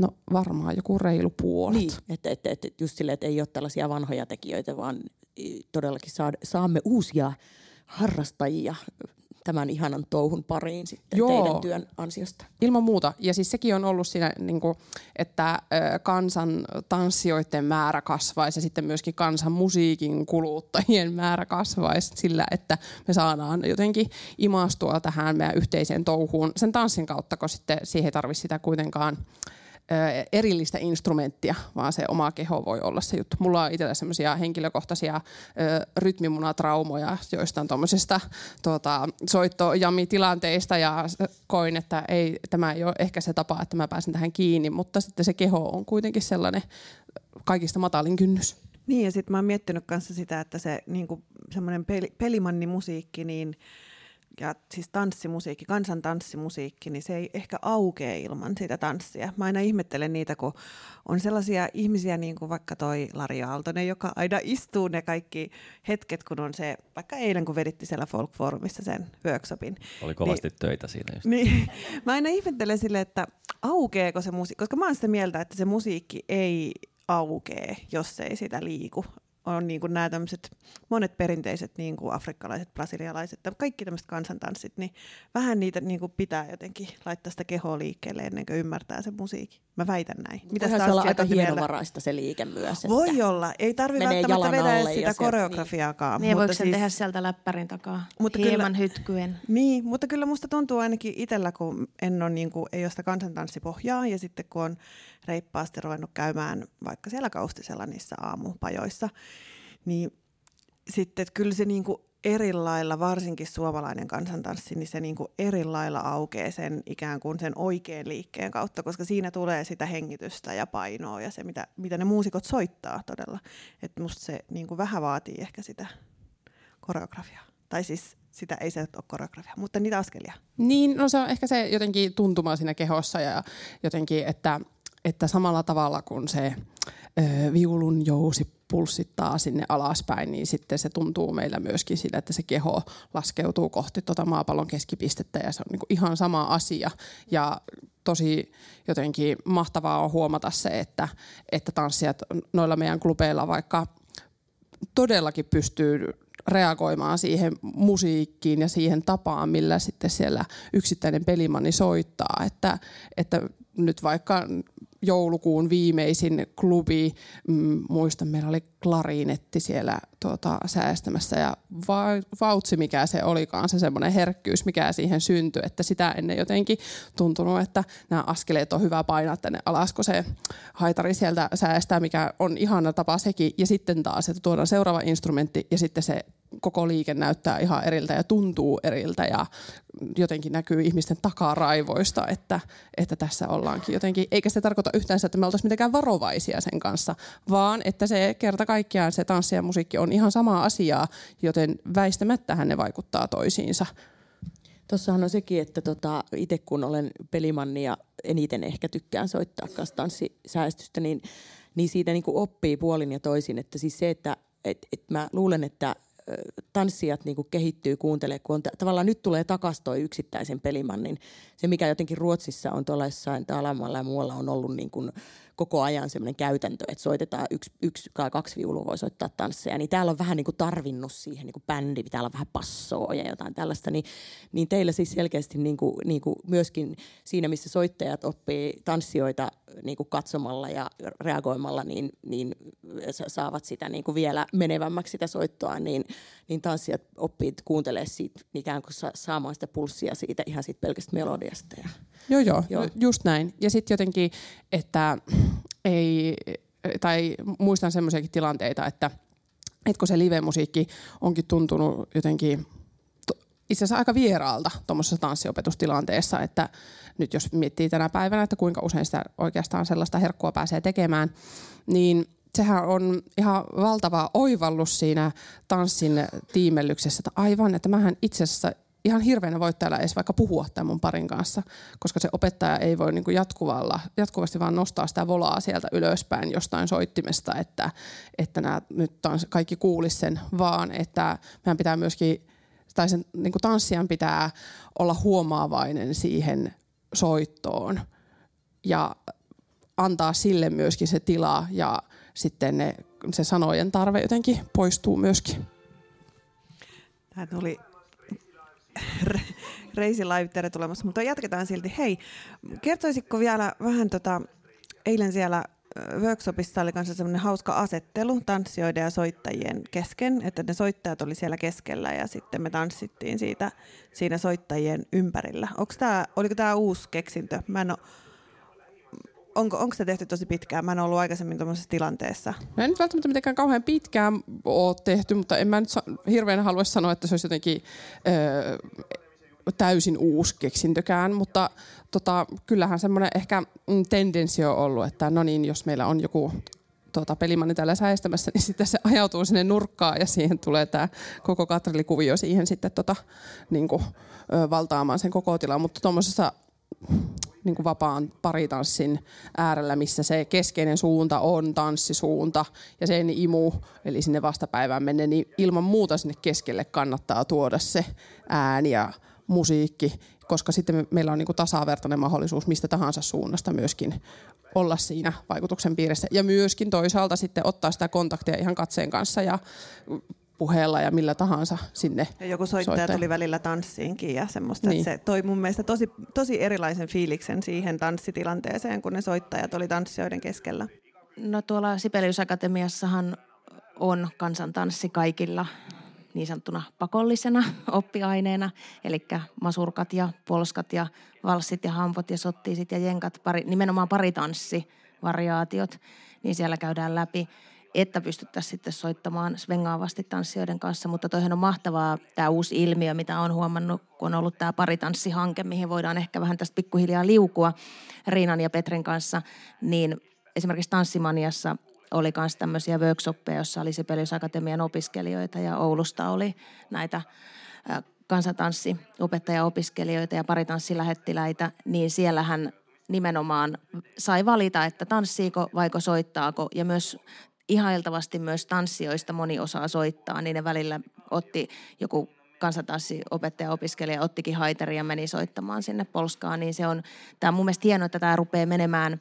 No varmaan joku reilu puolet. Niin, että, että, että just silleen, että ei ole tällaisia vanhoja tekijöitä, vaan todellakin saa, saamme uusia harrastajia tämän ihanan touhun pariin sitten Joo. teidän työn ansiosta. Ilman muuta. Ja siis sekin on ollut siinä, niin kuin, että kansan tanssijoiden määrä kasvaisi ja sitten myöskin kansan musiikin kuluttajien määrä kasvaisi sillä, että me saadaan jotenkin imastua tähän meidän yhteiseen touhuun sen tanssin kautta, kun sitten siihen ei tarvitse sitä kuitenkaan erillistä instrumenttia, vaan se oma keho voi olla se juttu. Mulla on itsellä semmoisia henkilökohtaisia rytmimunatraumoja joistain tuommoisista tuota, soittojami-tilanteista ja koin, että ei, tämä ei ole ehkä se tapa, että mä pääsen tähän kiinni, mutta sitten se keho on kuitenkin sellainen kaikista matalin kynnys. Niin ja sitten mä oon miettinyt kanssa sitä, että se niinku, semmoinen peli, pelimannimusiikki, niin ja siis tanssimusiikki, kansan tanssimusiikki, niin se ei ehkä aukea ilman sitä tanssia. Mä aina ihmettelen niitä, kun on sellaisia ihmisiä, niin kuin vaikka toi Lari Aaltonen, joka aina istuu ne kaikki hetket, kun on se, vaikka eilen kun veditti siellä Folk Forumissa sen workshopin. Oli kovasti niin, töitä siinä just. Niin, mä aina ihmettelen sille, että aukeeko se musiikki, koska mä oon sitä mieltä, että se musiikki ei aukee, jos ei sitä liiku on niin kuin nämä tämmöiset monet perinteiset niin kuin afrikkalaiset, brasilialaiset, kaikki tämmöiset kansantanssit, niin vähän niitä niin kuin pitää jotenkin laittaa sitä kehoa liikkeelle ennen kuin ymmärtää sen musiikin. Mä väitän näin. Mitä se olla aika hienovaraista se liike myös. Voi olla. Ei tarvitse välttämättä vedä sitä niin. koreografiaakaan. Niin, voiko siis, tehdä sieltä läppärin takaa mutta hieman kyllä, hytkyen? Niin, mutta kyllä musta tuntuu ainakin itsellä, kun en ole, niin kuin, ei ole sitä kansantanssipohjaa ja sitten kun on reippaasti ruvennut käymään vaikka siellä kaustisella niissä aamupajoissa, niin sitten että kyllä se niinku eri lailla, varsinkin suomalainen kansantanssi, niin se niin kuin eri lailla aukeaa sen ikään kuin sen oikean liikkeen kautta, koska siinä tulee sitä hengitystä ja painoa ja se, mitä, mitä ne muusikot soittaa todella. Että musta se niin kuin vähän vaatii ehkä sitä koreografiaa. Tai siis sitä ei se ole koreografia, mutta niitä askelia. Niin, no se on ehkä se jotenkin tuntuma siinä kehossa ja jotenkin, että, että samalla tavalla kuin se ö, viulun jousi pulssittaa sinne alaspäin, niin sitten se tuntuu meillä myöskin sillä, että se keho laskeutuu kohti tuota maapallon keskipistettä ja se on niin ihan sama asia. Ja tosi jotenkin mahtavaa on huomata se, että, että tanssijat noilla meidän klubeilla vaikka todellakin pystyy reagoimaan siihen musiikkiin ja siihen tapaan, millä sitten siellä yksittäinen pelimanni soittaa. Että, että nyt vaikka joulukuun viimeisin klubi, mm, muistan meillä oli klarinetti siellä tuota, säästämässä ja va- vautsi mikä se olikaan, se semmoinen herkkyys mikä siihen syntyi, että sitä ennen jotenkin tuntunut, että nämä askeleet on hyvä painaa tänne alas, kun se haitari sieltä säästää, mikä on ihana tapa sekin. Ja sitten taas, että tuodaan seuraava instrumentti ja sitten se koko liike näyttää ihan eriltä ja tuntuu eriltä ja jotenkin näkyy ihmisten takaraivoista, että, että tässä ollaankin jotenkin, eikä se tarkoita yhtään että me oltaisiin mitenkään varovaisia sen kanssa, vaan että se kerta kaikkiaan se tanssi ja musiikki on ihan sama asiaa, joten väistämättähän ne vaikuttaa toisiinsa. Tuossahan on sekin, että tota, itse kun olen pelimanni ja eniten ehkä tykkään soittaa kanssa tanssisäästystä, niin, niin siitä niin oppii puolin ja toisin. Että siis se, että et, et mä luulen, että tanssijat niin kuin kehittyy, kuuntelee, kun on, tavallaan nyt tulee takaisin toi yksittäisen pelimannin. Se, mikä jotenkin Ruotsissa on tuolla jossain alemmalla ja muualla on ollut niin kuin koko ajan semmoinen käytäntö, että soitetaan yksi, yksi tai kaksi viulua voi soittaa tansseja, niin täällä on vähän niin kuin tarvinnut siihen niin kuin bändi, täällä on vähän passoa ja jotain tällaista, niin, niin teillä siis selkeästi niin kuin, niin kuin myöskin siinä, missä soittajat oppii tanssijoita niin kuin katsomalla ja reagoimalla, niin, niin saavat sitä niin kuin vielä menevämmäksi sitä soittoa, niin, niin tanssijat oppii kuuntelemaan siitä ikään kuin saamaan sitä pulssia siitä ihan siitä pelkästä melodiasta. Ja, joo, joo, joo, just näin. Ja sitten jotenkin, että ei, tai muistan semmoisiakin tilanteita, että, että kun se live-musiikki onkin tuntunut jotenkin itse asiassa aika vieraalta tuommoisessa tanssiopetustilanteessa, että nyt jos miettii tänä päivänä, että kuinka usein sitä oikeastaan sellaista herkkua pääsee tekemään, niin sehän on ihan valtava oivallus siinä tanssin tiimellyksessä, että aivan, että mähän itse asiassa ihan hirveänä voi täällä edes vaikka puhua tämän mun parin kanssa, koska se opettaja ei voi niin jatkuvalla, jatkuvasti vaan nostaa sitä volaa sieltä ylöspäin jostain soittimesta, että, että nämä nyt tans, kaikki kuulisi sen, vaan että meidän pitää myöskin, tai sen niin tanssijan pitää olla huomaavainen siihen soittoon ja antaa sille myöskin se tila ja sitten ne, se sanojen tarve jotenkin poistuu myöskin. Tämä tuli Reisi Live tulemassa, mutta jatketaan silti. Hei, kertoisitko vielä vähän tota, eilen siellä workshopissa oli kanssa semmoinen hauska asettelu tanssijoiden ja soittajien kesken, että ne soittajat oli siellä keskellä ja sitten me tanssittiin siitä, siinä soittajien ympärillä. Onko tää, oliko tämä uusi keksintö? Mä en ole onko, onko se tehty tosi pitkään? Mä en ollut aikaisemmin tuollaisessa tilanteessa. Mä en nyt välttämättä mitenkään kauhean pitkään ole tehty, mutta en mä nyt hirveän halua sanoa, että se olisi jotenkin öö, täysin uusi keksintökään, mutta tota, kyllähän semmoinen ehkä mm, tendenssi on ollut, että no niin, jos meillä on joku tuota, pelimanni täällä säestämässä, niin sitten se ajautuu sinne nurkkaan ja siihen tulee tämä koko katrillikuvio siihen sitten tota, niin kuin, ö, valtaamaan sen koko tilan. Mutta tuommoisessa niin kuin vapaan paritanssin äärellä, missä se keskeinen suunta on tanssisuunta ja sen imu, eli sinne vastapäivään menne, niin ilman muuta sinne keskelle kannattaa tuoda se ääni ja musiikki, koska sitten me, meillä on niin kuin tasavertainen mahdollisuus mistä tahansa suunnasta myöskin olla siinä vaikutuksen piirissä. Ja myöskin toisaalta sitten ottaa sitä kontaktia ihan katseen kanssa ja puheella ja millä tahansa sinne ja Joku soittaja, soittaja. tuli välillä tanssiinkin ja semmoista, niin. se toi mun mielestä tosi, tosi erilaisen fiiliksen siihen tanssitilanteeseen, kun ne soittajat oli tanssijoiden keskellä. No tuolla Sibelius Akatemiassahan on kansantanssi kaikilla niin sanottuna pakollisena oppiaineena, eli masurkat ja polskat ja valssit ja hampot ja sottiisit ja jenkat, pari, nimenomaan paritanssi variaatiot, niin siellä käydään läpi että pystyttäisiin sitten soittamaan svengaavasti tanssijoiden kanssa. Mutta toihan on mahtavaa tämä uusi ilmiö, mitä on huomannut, kun on ollut tämä paritanssihanke, mihin voidaan ehkä vähän tästä pikkuhiljaa liukua Riinan ja Petrin kanssa, niin esimerkiksi Tanssimaniassa oli myös tämmöisiä workshoppeja, joissa oli Sibelius Akatemian opiskelijoita ja Oulusta oli näitä opettaja-opiskelijoita ja paritanssilähettiläitä, niin siellähän nimenomaan sai valita, että tanssiiko vaiko soittaako. Ja myös ihailtavasti myös tanssijoista moni osaa soittaa, niin ne välillä otti joku kansantanssi opettaja opiskelija ottikin haitari ja meni soittamaan sinne Polskaan, niin se on, tämä on mun mielestä hienoa, että tämä rupeaa menemään,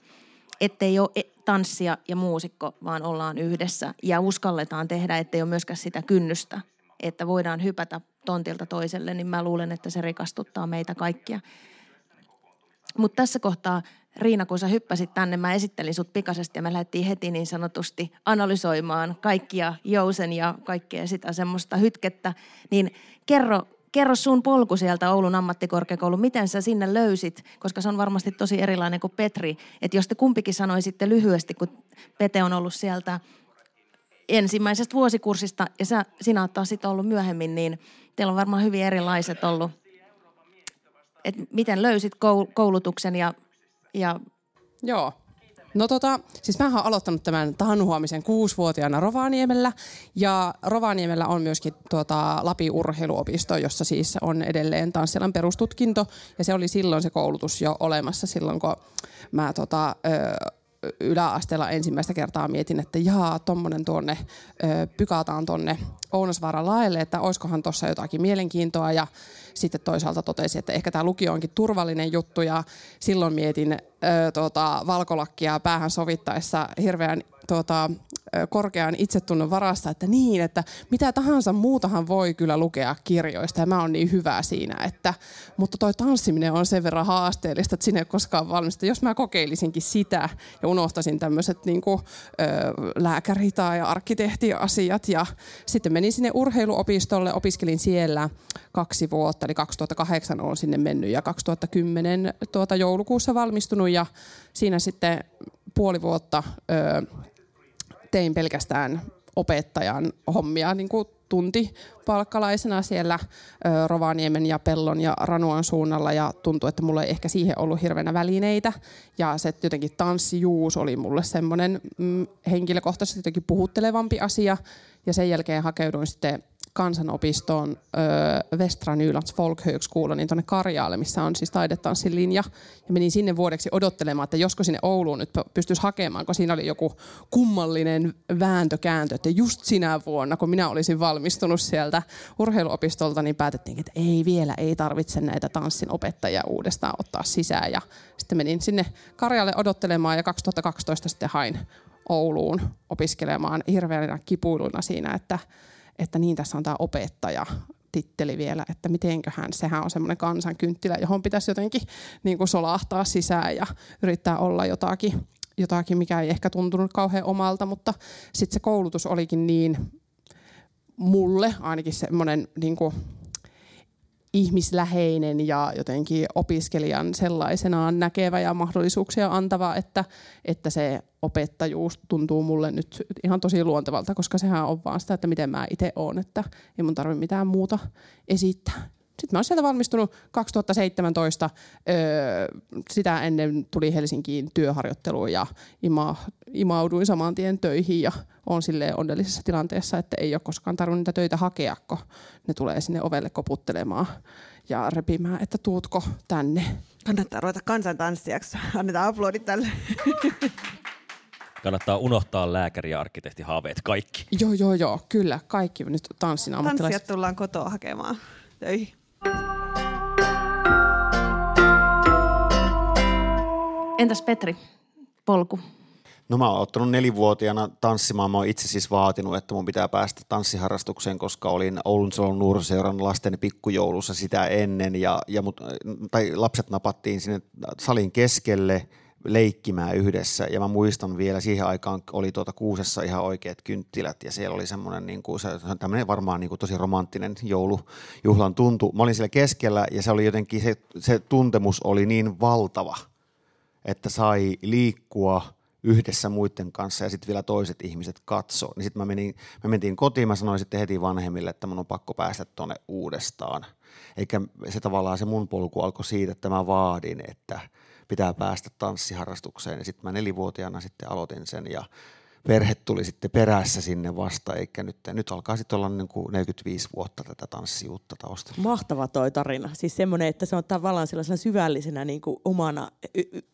ettei ole tanssia ja muusikko, vaan ollaan yhdessä ja uskalletaan tehdä, ettei ole myöskään sitä kynnystä, että voidaan hypätä tontilta toiselle, niin mä luulen, että se rikastuttaa meitä kaikkia. Mutta tässä kohtaa, Riina, kun sä hyppäsit tänne, mä esittelin sut pikaisesti ja me lähdettiin heti niin sanotusti analysoimaan kaikkia jousen ja kaikkea sitä semmoista hytkettä. Niin kerro, kerro sun polku sieltä Oulun ammattikorkeakoulu, miten sä sinne löysit, koska se on varmasti tosi erilainen kuin Petri. Että jos te kumpikin sanoisitte lyhyesti, kun Pete on ollut sieltä ensimmäisestä vuosikurssista ja sä, sinä oot taas sitten ollut myöhemmin, niin teillä on varmaan hyvin erilaiset ollut. Et miten löysit koulutuksen ja, ja... Joo. No tota, siis mä oon aloittanut tämän tanhuamisen kuusivuotiaana Rovaniemellä ja Rovaniemellä on myöskin tuota Lapin urheiluopisto, jossa siis on edelleen tanssilan perustutkinto ja se oli silloin se koulutus jo olemassa silloin, kun mä tota, ö, yläasteella ensimmäistä kertaa mietin, että jaa, tuommoinen tuonne ö, pykataan tuonne Ounasvaaran laelle, että olisikohan tuossa jotakin mielenkiintoa. Ja sitten toisaalta totesi, että ehkä tämä lukio onkin turvallinen juttu. Ja silloin mietin ö, tuota, valkolakkia päähän sovittaessa hirveän tuota, korkean itsetunnon varassa, että niin, että mitä tahansa muutahan voi kyllä lukea kirjoista ja mä oon niin hyvä siinä, että, mutta toi tanssiminen on sen verran haasteellista, että sinne ei koskaan valmista. Jos mä kokeilisinkin sitä ja unohtasin tämmöiset niin lääkäri- tai arkkitehtiasiat ja sitten menin sinne urheiluopistolle, opiskelin siellä kaksi vuotta, eli 2008 on sinne mennyt ja 2010 tuota, joulukuussa valmistunut ja siinä sitten puoli vuotta ö, tein pelkästään opettajan hommia niin kuin tunti palkkalaisena siellä Rovaniemen ja Pellon ja Ranuan suunnalla. Ja tuntui, että mulla ei ehkä siihen ollut hirveänä välineitä. Ja se jotenkin tanssijuus oli mulle semmoinen mm, henkilökohtaisesti jotenkin puhuttelevampi asia. Ja sen jälkeen hakeuduin sitten kansanopistoon ö, Västra Nylands folkhögskola, niin tuonne Karjaalle, missä on siis taidetanssin linja. Ja menin sinne vuodeksi odottelemaan, että josko sinne Ouluun nyt pystyisi hakemaan, kun siinä oli joku kummallinen vääntökääntö, että just sinä vuonna, kun minä olisin valmistunut sieltä urheiluopistolta, niin päätettiin, että ei vielä, ei tarvitse näitä tanssin opettajia uudestaan ottaa sisään. Ja sitten menin sinne Karjaalle odottelemaan ja 2012 sitten hain Ouluun opiskelemaan hirveänä kipuiluna siinä, että että niin tässä on tämä opettaja titteli vielä, että mitenköhän, sehän on semmoinen kansankynttilä, johon pitäisi jotenkin niin kuin solahtaa sisään ja yrittää olla jotakin, jotakin, mikä ei ehkä tuntunut kauhean omalta, mutta sitten se koulutus olikin niin mulle ainakin semmoinen niin kuin ihmisläheinen ja jotenkin opiskelijan sellaisenaan näkevä ja mahdollisuuksia antava, että, että se opettajuus tuntuu mulle nyt ihan tosi luontevalta, koska sehän on vaan sitä, että miten mä itse oon, että ei mun tarvitse mitään muuta esittää. Sitten mä oon sieltä valmistunut 2017. Öö, sitä ennen tuli Helsinkiin työharjoitteluun ja ima, imauduin saman tien töihin ja on sille onnellisessa tilanteessa, että ei ole koskaan tarvinnut niitä töitä hakea, kun ne tulee sinne ovelle koputtelemaan ja repimään, että tuutko tänne. Kannattaa ruveta kansantanssijaksi. Annetaan aplodit tälle. Kannattaa unohtaa lääkäri- ja arkkitehtihaaveet, kaikki. Joo, joo, joo, kyllä, kaikki nyt tanssin ammattilaiset. Tanssijat tullaan kotoa hakemaan töihin. Entäs Petri, polku? No mä oon ottanut nelivuotiaana tanssimaan. Mä oon itse siis vaatinut, että mun pitää päästä tanssiharrastukseen, koska olin Oulun Solon nuoriseuran lasten pikkujoulussa sitä ennen. Ja, ja mut, tai lapset napattiin sinne salin keskelle leikkimään yhdessä. Ja mä muistan vielä siihen aikaan oli tuota kuusessa ihan oikeat kynttilät ja siellä oli semmoinen niin kuin, se, tämmöinen varmaan niin kuin tosi romanttinen joulujuhlan tuntu. Mä olin siellä keskellä ja se oli jotenkin, se, se tuntemus oli niin valtava, että sai liikkua – yhdessä muiden kanssa ja sitten vielä toiset ihmiset katsoo. Niin sitten mä menin, me mentiin kotiin, mä sanoin sitten heti vanhemmille, että mun on pakko päästä tuonne uudestaan. Eikä se tavallaan se mun polku alkoi siitä, että mä vaadin, että pitää päästä tanssiharrastukseen. Ja sitten mä nelivuotiaana sitten aloitin sen ja perhe tuli sitten perässä sinne vasta, eikä nyt, nyt alkaa sitten olla niin kuin 45 vuotta tätä tanssijuutta taustalla. Mahtava toi tarina. Siis semmoinen, että se on tavallaan sellaisena syvällisenä niin kuin omana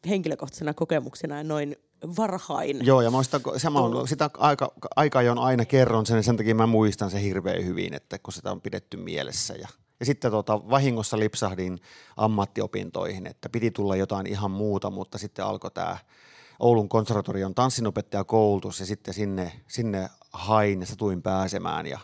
henkilökohtaisena kokemuksena ja noin varhain. Joo, ja mä sitä, mä on, sitä aika, aika ajoin aina kerron sen, sen takia mä muistan sen hirveän hyvin, että kun sitä on pidetty mielessä. Ja, ja sitten tota, vahingossa lipsahdin ammattiopintoihin, että piti tulla jotain ihan muuta, mutta sitten alkoi tämä Oulun konservatorion tanssinopettajakoulutus ja sitten sinne, sinne hain ja satuin pääsemään ja,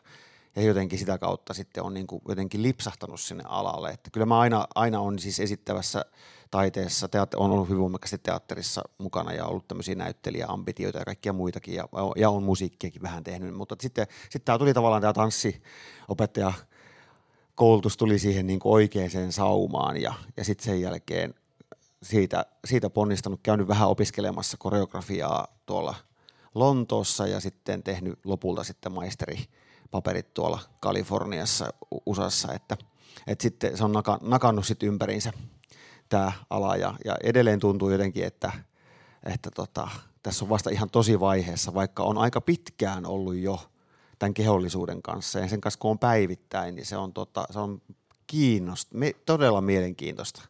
ja jotenkin sitä kautta sitten on niin kuin jotenkin lipsahtanut sinne alalle. Että kyllä mä aina, aina on siis esittävässä taiteessa, teatter- on ollut hyvin voimakkaasti teatterissa mukana ja ollut tämmöisiä näyttelijäambitioita ja kaikkia muitakin ja, ja on musiikkiakin vähän tehnyt, mutta sitten, sitten tämä tuli tavallaan tämä tanssiopettaja koulutus tuli siihen niin kuin oikeaan saumaan ja, ja sitten sen jälkeen siitä, siitä ponnistanut, käynyt vähän opiskelemassa koreografiaa tuolla Lontoossa ja sitten tehnyt lopulta sitten maisteripaperit tuolla Kaliforniassa, USAssa, että, että sitten se on naka, nakannut sitten ympäriinsä tämä ala ja, ja edelleen tuntuu jotenkin, että, että tota, tässä on vasta ihan tosi vaiheessa, vaikka on aika pitkään ollut jo tämän kehollisuuden kanssa ja sen kanssa kun on päivittäin, niin se on, tota, se on kiinnost, me, todella mielenkiintoista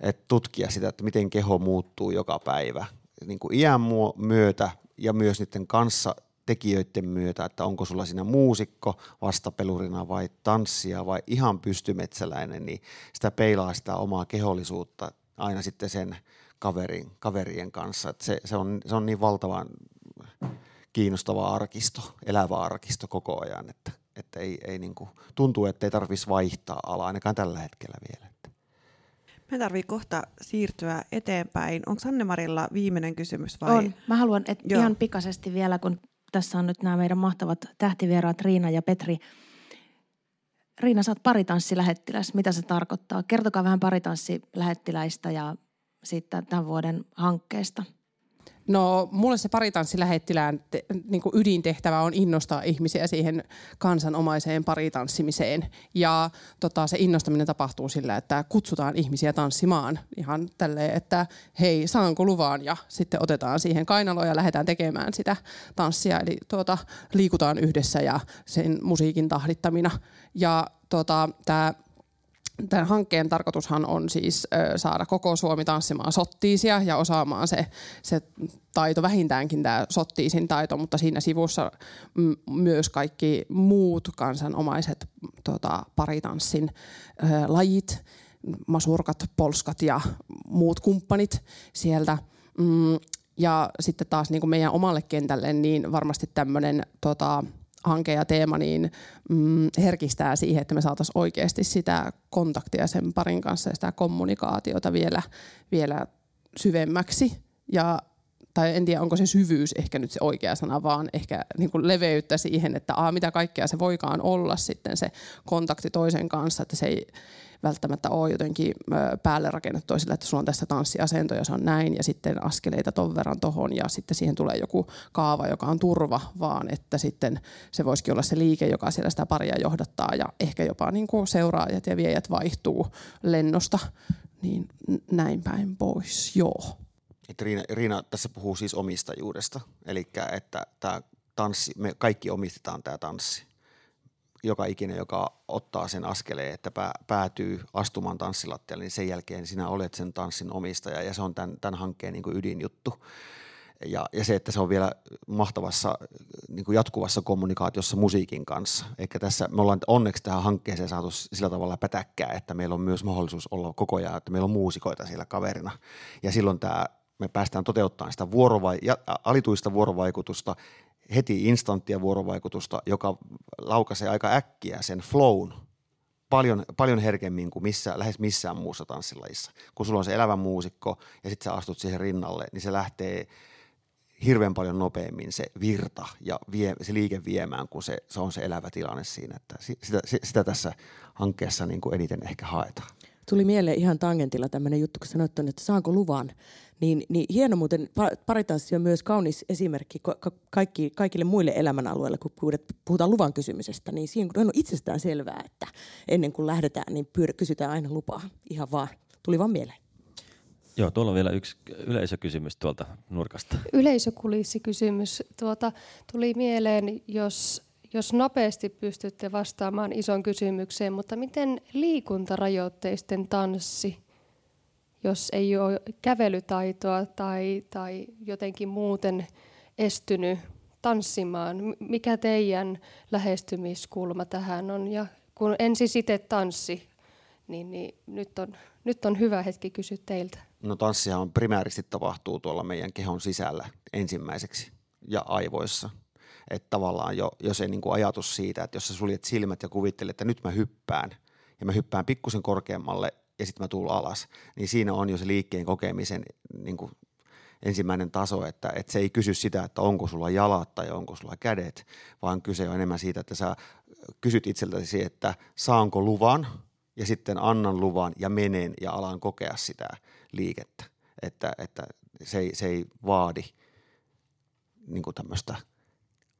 että tutkia sitä, että miten keho muuttuu joka päivä niin kuin iän myötä ja myös niiden kanssa tekijöiden myötä, että onko sulla siinä muusikko vastapelurina vai tanssia vai ihan pystymetsäläinen, niin sitä peilaa sitä omaa kehollisuutta aina sitten sen kaverin, kaverien kanssa. Se, se, on, se on niin valtavan kiinnostava arkisto, elävä arkisto koko ajan, että, että ei, ei niin kuin, tuntuu, että ei tarvitsisi vaihtaa alaa ainakaan tällä hetkellä vielä. Me tarvii kohta siirtyä eteenpäin. Onko Anne-Marilla viimeinen kysymys vai? On. Mä haluan et ihan pikaisesti vielä, kun tässä on nyt nämä meidän mahtavat tähtivieraat Riina ja Petri. Riina, sä oot paritanssilähettiläs. Mitä se tarkoittaa? Kertokaa vähän paritanssilähettiläistä ja sitten tämän vuoden hankkeesta. No mulle se paritanssilähettilään te, niin kuin ydintehtävä on innostaa ihmisiä siihen kansanomaiseen paritanssimiseen. Ja tota, se innostaminen tapahtuu sillä, että kutsutaan ihmisiä tanssimaan ihan tälleen, että hei saanko luvan ja sitten otetaan siihen kainaloa ja lähdetään tekemään sitä tanssia. Eli tuota, liikutaan yhdessä ja sen musiikin tahdittamina. Ja tota, tämä Tämän hankkeen tarkoitushan on siis saada koko Suomi tanssimaan sottiisia ja osaamaan se, se taito, vähintäänkin tämä sottiisin taito, mutta siinä sivussa m- myös kaikki muut kansanomaiset tota, paritanssin ö, lajit, masurkat, polskat ja muut kumppanit sieltä. Mm, ja sitten taas niin kuin meidän omalle kentälle niin varmasti tämmöinen tota, hanke ja teema niin mm, herkistää siihen, että me saataisiin oikeasti sitä kontaktia sen parin kanssa ja sitä kommunikaatiota vielä, vielä syvemmäksi. Ja, tai en tiedä, onko se syvyys ehkä nyt se oikea sana, vaan ehkä niin kuin leveyttä siihen, että a, mitä kaikkea se voikaan olla sitten se kontakti toisen kanssa, että se ei, välttämättä ole jotenkin päälle rakennettu sillä, että sulla on tässä tanssiasento ja se on näin ja sitten askeleita ton verran tohon ja sitten siihen tulee joku kaava, joka on turva, vaan että sitten se voisikin olla se liike, joka siellä sitä paria johdattaa ja ehkä jopa niin kuin seuraajat ja viejät vaihtuu lennosta, niin näin päin pois, joo. Et Riina, Riina tässä puhuu siis omistajuudesta, eli että tämä tanssi, me kaikki omistetaan tämä tanssi joka ikinen, joka ottaa sen askeleen, että päätyy astumaan tanssilattialle, niin sen jälkeen sinä olet sen tanssin omistaja ja se on tämän, tämän hankkeen niin kuin ydinjuttu. Ja, ja se, että se on vielä mahtavassa niin kuin jatkuvassa kommunikaatiossa musiikin kanssa. Eikä tässä, me ollaan onneksi tähän hankkeeseen saatu sillä tavalla pätäkkää, että meillä on myös mahdollisuus olla koko ajan, että meillä on muusikoita siellä kaverina. Ja silloin tämä, me päästään toteuttamaan sitä vuorovai- ja, alituista vuorovaikutusta heti instanttia vuorovaikutusta, joka laukaisee aika äkkiä sen flown paljon, paljon herkemmin kuin missä, lähes missään muussa tanssilajissa. Kun sulla on se elävä muusikko ja sitten sä astut siihen rinnalle, niin se lähtee hirveän paljon nopeammin se virta ja vie, se liike viemään, kun se, se on se elävä tilanne siinä. Että sitä, sitä tässä hankkeessa niin kuin eniten ehkä haetaan. Tuli mieleen ihan tangentilla tämmöinen juttu, kun sanoit, että saanko luvan. Niin, niin hieno muuten, paritanssi on myös kaunis esimerkki kaikki, kaikille muille elämänalueille, kun puhutaan luvan kysymisestä. Niin siinä on itsestään selvää, että ennen kuin lähdetään, niin pyydä, kysytään aina lupaa. Ihan vaan. Tuli vaan mieleen. Joo, tuolla on vielä yksi yleisökysymys tuolta nurkasta. Yleisökulissikysymys. Tuota, tuli mieleen, jos, jos nopeasti pystytte vastaamaan ison kysymykseen, mutta miten liikuntarajoitteisten tanssi, jos ei ole kävelytaitoa tai, tai jotenkin muuten estynyt tanssimaan, mikä teidän lähestymiskulma tähän on? Ja kun ensin sitten tanssi, niin, niin nyt, on, nyt on hyvä hetki kysyä teiltä. No tanssihan primääristi tapahtuu tuolla meidän kehon sisällä ensimmäiseksi ja aivoissa. Että tavallaan jo, jo se niin kuin ajatus siitä, että jos sä suljet silmät ja kuvittelet, että nyt mä hyppään ja mä hyppään pikkusen korkeammalle ja sitten mä tuun alas, niin siinä on jo se liikkeen kokemisen niin kuin ensimmäinen taso, että, että se ei kysy sitä, että onko sulla jalat tai onko sulla kädet, vaan kyse on enemmän siitä, että sä kysyt itseltäsi, että saanko luvan ja sitten annan luvan ja menen ja alan kokea sitä liikettä. Että, että se, ei, se ei vaadi niin tämmöistä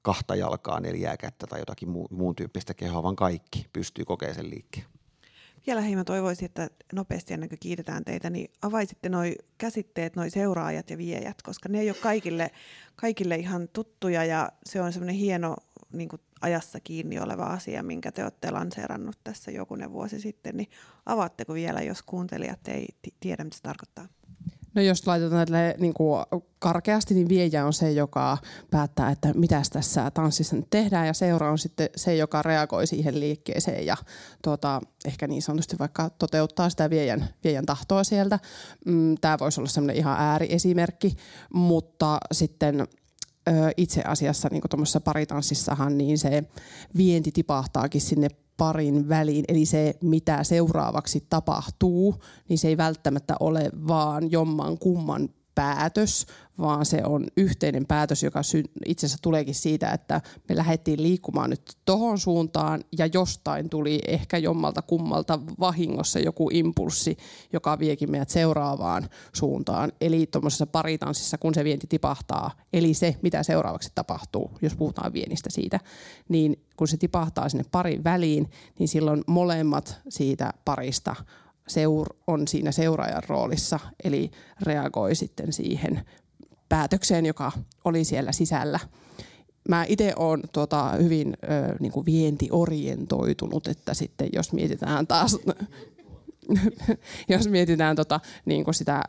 kahta jalkaa, neljää kättä tai jotakin muu, muun tyyppistä kehoa, vaan kaikki pystyy kokemaan sen liikkeen. Vielä hei, mä toivoisin, että nopeasti ennen kuin kiitetään teitä, niin avaisitte noi käsitteet, noi seuraajat ja viejät, koska ne ei ole kaikille, kaikille ihan tuttuja ja se on semmoinen hieno niin kuin ajassa kiinni oleva asia, minkä te olette lanseerannut tässä jokunen vuosi sitten, niin avaatteko vielä, jos kuuntelijat ei tiedä, mitä se tarkoittaa? No jos laitetaan tälle niin kuin karkeasti, niin viejä on se, joka päättää, että mitä tässä tanssissa nyt tehdään, ja seura on sitten se, joka reagoi siihen liikkeeseen ja tuota, ehkä niin sanotusti vaikka toteuttaa sitä viejän, viejän tahtoa sieltä. Mm, Tämä voisi olla semmoinen ihan ääriesimerkki, mutta sitten itse asiassa niin tuommoisessa paritanssissahan niin se vienti tipahtaakin sinne parin väliin, eli se mitä seuraavaksi tapahtuu, niin se ei välttämättä ole vaan jomman kumman päätös, vaan se on yhteinen päätös, joka itse asiassa tuleekin siitä, että me lähdettiin liikkumaan nyt tohon suuntaan ja jostain tuli ehkä jommalta kummalta vahingossa joku impulssi, joka viekin meidät seuraavaan suuntaan. Eli tuommoisessa paritanssissa, kun se vienti tipahtaa, eli se, mitä seuraavaksi tapahtuu, jos puhutaan vienistä siitä, niin kun se tipahtaa sinne parin väliin, niin silloin molemmat siitä parista seur on siinä seuraajan roolissa, eli reagoi sitten siihen päätökseen, joka oli siellä sisällä. Mä itse olen tuota, hyvin ö, niin kuin vientiorientoitunut, että sitten jos mietitään taas jos mietitään tota, niin kuin sitä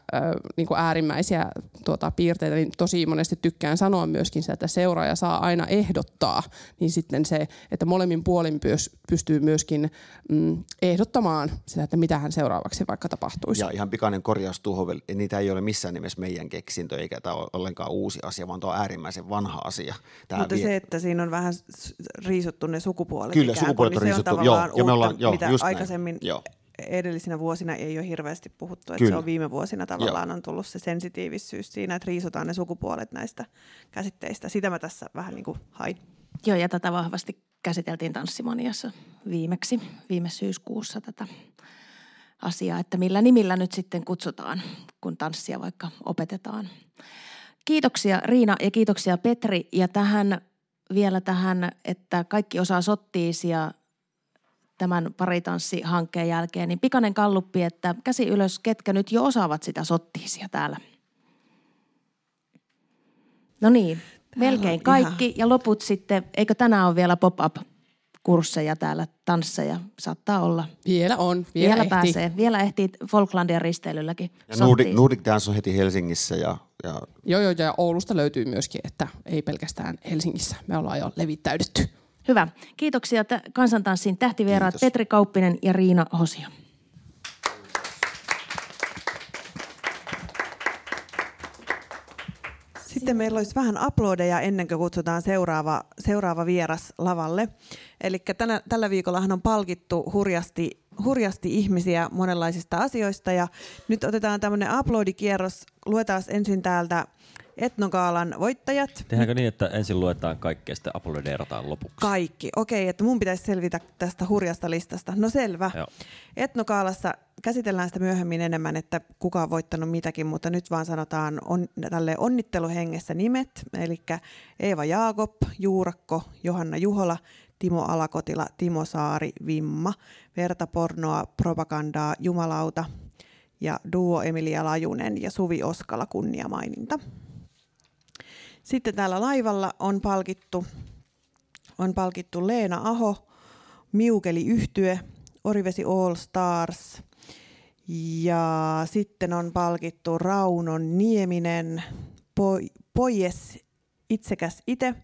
niin kuin äärimmäisiä tuota, piirteitä, niin tosi monesti tykkään sanoa myöskin sitä, että seuraaja saa aina ehdottaa, niin sitten se, että molemmin puolin pystyy myöskin mm, ehdottamaan sitä, että mitä hän seuraavaksi vaikka tapahtuisi. Ja ihan pikainen korjaus tuohon, niitä ei ole missään nimessä meidän keksintö, eikä tämä ole ollenkaan uusi asia, vaan tuo on äärimmäisen vanha asia. Tämä Mutta vie... se, että siinä on vähän riisuttu ne sukupuolet. Kyllä, sukupuolet on niin riisuttu, joo, ja me ollaan, joo, mitä aikaisemmin näin. Joo edellisinä vuosina ei ole hirveästi puhuttu, että Kyllä. se on viime vuosina tavallaan Joo. on tullut se sensitiivisyys siinä, että riisutaan ne sukupuolet näistä käsitteistä. Sitä mä tässä vähän niin kuin hain. Joo, ja tätä vahvasti käsiteltiin Tanssimoniassa viimeksi, viime syyskuussa tätä asiaa, että millä nimillä nyt sitten kutsutaan, kun tanssia vaikka opetetaan. Kiitoksia Riina ja kiitoksia Petri ja tähän vielä tähän, että kaikki osaa sottiisia tämän paritanssihankkeen jälkeen, niin pikainen kalluppi, että käsi ylös, ketkä nyt jo osaavat sitä sottiisia täällä. No niin, melkein kaikki ihan... ja loput sitten, eikö tänään ole vielä pop-up kursseja täällä, tansseja, saattaa olla. Vielä on, vielä, vielä ehtii. pääsee. Vielä ehtii Folklandia risteilylläkin. Ja Nordic, Nordic Dance on heti Helsingissä. Ja, ja... Joo, joo, ja Oulusta löytyy myöskin, että ei pelkästään Helsingissä. Me ollaan jo levittäydytty. Hyvä. Kiitoksia t- kansantanssin tähtivieraat Kiitos. Petri Kauppinen ja Riina Hosio. Sitten meillä olisi vähän aplodeja ennen kuin kutsutaan seuraava, seuraava vieras lavalle. Eli tällä viikollahan on palkittu hurjasti, hurjasti ihmisiä monenlaisista asioista ja nyt otetaan tämmöinen aplodikierros. Luetaan ensin täältä Etnokaalan voittajat. Tehdäänkö niin, että ensin luetaan kaikki ja sitten lopuksi? Kaikki. Okei, että mun pitäisi selvitä tästä hurjasta listasta. No selvä. Joo. Etnokaalassa käsitellään sitä myöhemmin enemmän, että kuka on voittanut mitäkin, mutta nyt vaan sanotaan on, tälle onnitteluhengessä nimet. Eli Eeva Jaakob, Juurakko, Johanna Juhola, Timo Alakotila, Timo Saari, Vimma, Verta Pornoa, Propagandaa, Jumalauta ja Duo Emilia Lajunen ja Suvi Oskala kunniamaininta. Sitten täällä laivalla on palkittu, on palkittu Leena Aho, Miukeli Yhtye, Orivesi All Stars ja sitten on palkittu Raunon Nieminen, Pojes Itsekäs Ite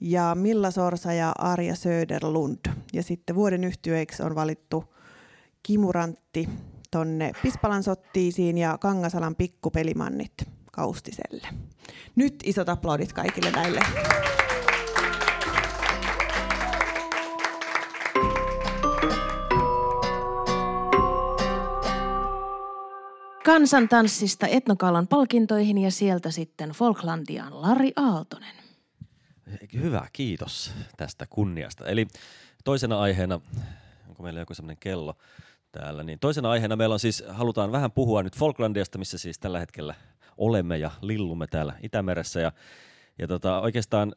ja Milla Sorsa ja Arja Söderlund. Ja sitten vuoden yhtyeiksi on valittu Kimurantti tonne Pispalan sottiisiin ja Kangasalan pikkupelimannit Kaustiselle. Nyt isot aplodit kaikille näille. Kansantanssista Etnokalan palkintoihin ja sieltä sitten Folklandiaan Lari Aaltonen. Hyvä, kiitos tästä kunniasta. Eli toisena aiheena, onko meillä joku semmoinen kello täällä, niin toisena aiheena meillä on siis, halutaan vähän puhua nyt Falklandiasta, missä siis tällä hetkellä olemme ja lillumme täällä Itämeressä. Ja, ja tota, oikeastaan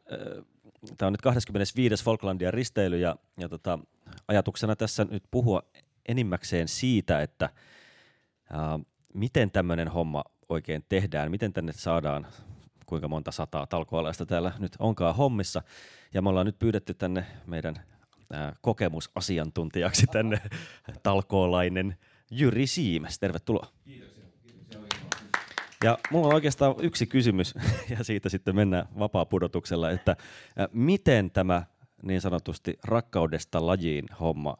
tämä on nyt 25. Falklandian risteily ja, ja tota, ajatuksena tässä nyt puhua enimmäkseen siitä, että ää, miten tämmöinen homma oikein tehdään, miten tänne saadaan kuinka monta sataa talkoalaista täällä nyt onkaan hommissa. Ja me ollaan nyt pyydetty tänne meidän ää, kokemusasiantuntijaksi tänne talkoolainen Jyri Siimes. Tervetuloa. Ja mulla on oikeastaan yksi kysymys, ja siitä sitten mennään vapaa-pudotuksella, että ää, miten tämä niin sanotusti rakkaudesta lajiin homma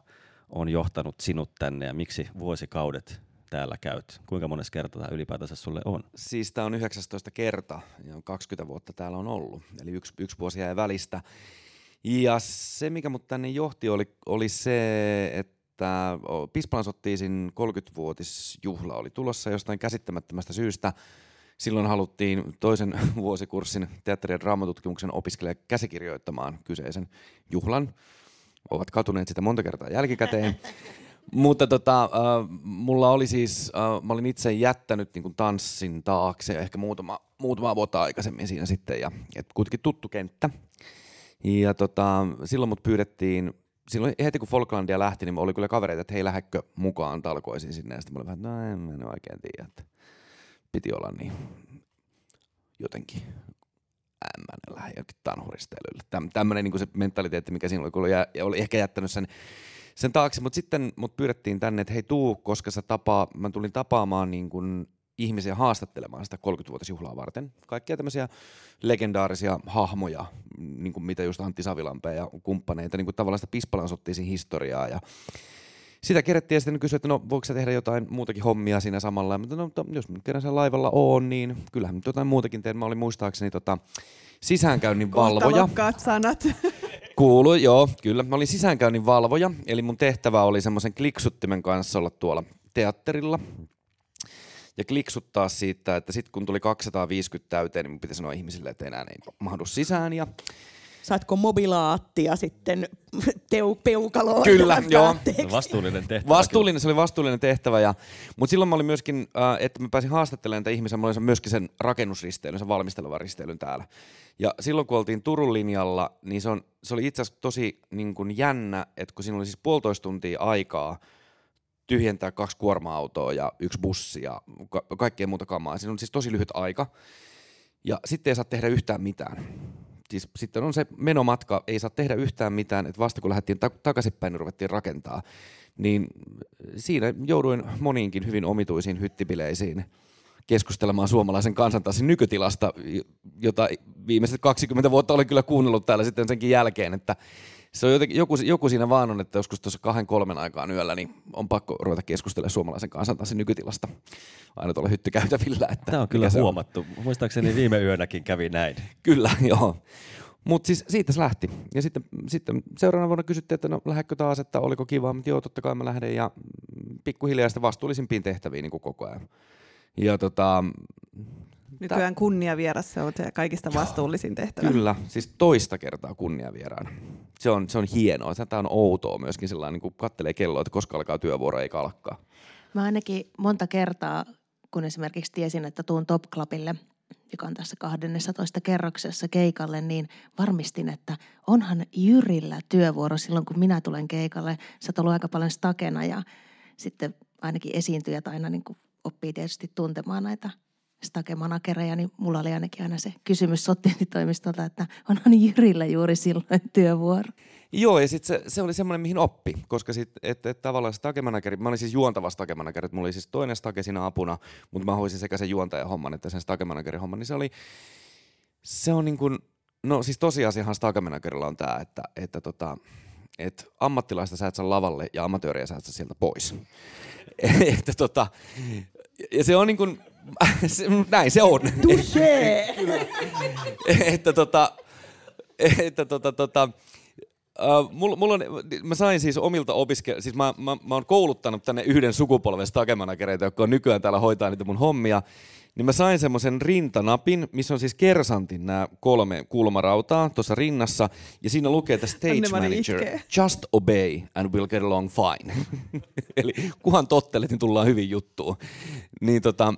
on johtanut sinut tänne, ja miksi vuosikaudet täällä käyt? Kuinka monessa kertaa tämä ylipäätänsä sulle on? Siis tämä on 19 kerta ja 20 vuotta täällä on ollut, eli yksi, yksi vuosi jäi välistä. Ja se, mikä mut tänne johti, oli, oli se, että Pispalan sottiisin 30-vuotisjuhla oli tulossa jostain käsittämättömästä syystä. Silloin haluttiin toisen vuosikurssin teatteri- ja draamatutkimuksen opiskelija käsikirjoittamaan kyseisen juhlan. Ovat katuneet sitä monta kertaa jälkikäteen. Mutta tota, äh, mulla oli siis, äh, mä olin itse jättänyt niin kuin tanssin taakse ehkä muutama, muutama vuotta aikaisemmin siinä sitten ja et kuitenkin tuttu kenttä. Ja tota, silloin mut pyydettiin, silloin heti kun Folklandia lähti, niin oli kyllä kavereita, että hei lähdekö mukaan talkoisiin sinne. Ja sitten mä olin vähän, no en en oikein tiedä, että piti olla niin jotenkin ämmänellä jokin tanhuristelyllä. Täm, tämmöinen niin se mentaliteetti, mikä siinä oli, kun oli, jä, oli ehkä jättänyt sen sen taakse, mutta sitten mut pyydettiin tänne, että hei tuu, koska sä tapaa, mä tulin tapaamaan niin kuin ihmisiä haastattelemaan sitä 30-vuotisjuhlaa varten. Kaikkia tämmöisiä legendaarisia hahmoja, niin kuin mitä just Antti Savilampea ja kumppaneita, niin kuin tavallaan sitä Pispalan sottiisin historiaa ja sitä kerättiin ja sitten kysyi, että no voiko sä tehdä jotain muutakin hommia siinä samalla. Mutta no, to, jos nyt kerran sen laivalla on, niin kyllähän nyt jotain muutakin teen. Mä olin muistaakseni tota, sisäänkäynnin valvoja. sanat. Kuuluu, joo, kyllä. Mä olin sisäänkäynnin valvoja, eli mun tehtävä oli semmoisen kliksuttimen kanssa olla tuolla teatterilla ja kliksuttaa siitä, että sitten kun tuli 250 täyteen, niin piti sanoa ihmisille, että enää ei mahdu sisään. Ja Saatko mobilaattia sitten teu, peukaloon? Kyllä, joo. Vastuullinen tehtävä. Vastuullinen, se oli vastuullinen tehtävä. Ja, mutta silloin mä olin myöskin, äh, että mä pääsin haastattelemaan näitä ihmisiä, mä olin myöskin sen rakennusristeilyn, sen valmistelevan risteilyn täällä. Ja silloin kun oltiin Turun linjalla, niin se, on, se oli itse asiassa tosi niin kuin jännä, että kun siinä oli siis puolitoista tuntia aikaa tyhjentää kaksi kuorma-autoa ja yksi bussi ja ka- kaikkea muuta kamaa. Siinä on siis tosi lyhyt aika. Ja sitten ei saa tehdä yhtään mitään. Siis sitten on se menomatka, ei saa tehdä yhtään mitään, että vasta kun lähdettiin ta- takaisinpäin, niin ruvettiin rakentaa. Niin siinä jouduin moniinkin hyvin omituisiin hyttipileisiin keskustelemaan suomalaisen kansantassin nykytilasta, jota viimeiset 20 vuotta olen kyllä kuunnellut täällä sitten senkin jälkeen, että se on jotenkin, joku, joku siinä vaan on, että joskus tuossa kahden kolmen aikaan yöllä niin on pakko ruveta keskustelemaan suomalaisen kansantassin nykytilasta aina tuolla hyttykäytävillä. Että Tämä on kyllä huomattu. Muistaakseni viime yönäkin kävi näin. Kyllä, joo. Mutta siis siitä se lähti. Ja sitten, sitten seuraavana vuonna kysyttiin, että no lähdekö taas, että oliko kiva, mutta joo, totta kai mä lähden. Ja pikkuhiljaa sitten vastuullisimpiin tehtäviin niin kuin koko ajan. Ja tota, Nykyään kunniavieras se on se kaikista vastuullisin tehtävä. Kyllä, siis toista kertaa kunniavieraana. Se on, se on hienoa. Tämä on outoa myöskin sellainen, niin kun kattelee kelloa, että koska alkaa työvuoro eikä alkaa. Mä ainakin monta kertaa, kun esimerkiksi tiesin, että tuun Top Clubille, joka on tässä 12 kerroksessa keikalle, niin varmistin, että onhan Jyrillä työvuoro silloin, kun minä tulen keikalle. Sä oot ollut aika paljon stakena ja sitten ainakin esiintyjät aina niin kuin oppii tietysti tuntemaan näitä stakemanakereja, niin mulla oli ainakin aina se kysymys sottienitoimistolta, että onhan Jyrillä juuri silloin työvuoro. Joo, ja sitten se, se, oli semmoinen, mihin oppi, koska sit, et, et tavallaan stakemanageri, mä olin siis juontava stakemanageri, mulla oli siis toinen stake siinä apuna, mutta mä hoisin sekä sen juontajan homman että sen stakemanagerin homman, niin se oli, se on niin kuin, no siis tosiasiahan stakemanagerilla on tämä, että, että tota, et ammattilaista sä et saa lavalle ja amatööriä sä et saa sieltä pois. että tota, ja se on niin kuin, näin se on. että tota, että tota, tota, Uh, mulla, mulla on, mä sain siis omilta opiskelijoilta, siis mä, mä, mä oon kouluttanut tänne yhden sukupolven stakemanagereita, jotka on nykyään täällä hoitaa niitä mun hommia, niin mä sain semmoisen rintanapin, missä on siis kersantin nämä kolme kulmarautaa tuossa rinnassa, ja siinä lukee, että stage manager, just obey and we'll get along fine. Eli kuhan tottelet, niin tullaan hyvin juttuun. Niin tota,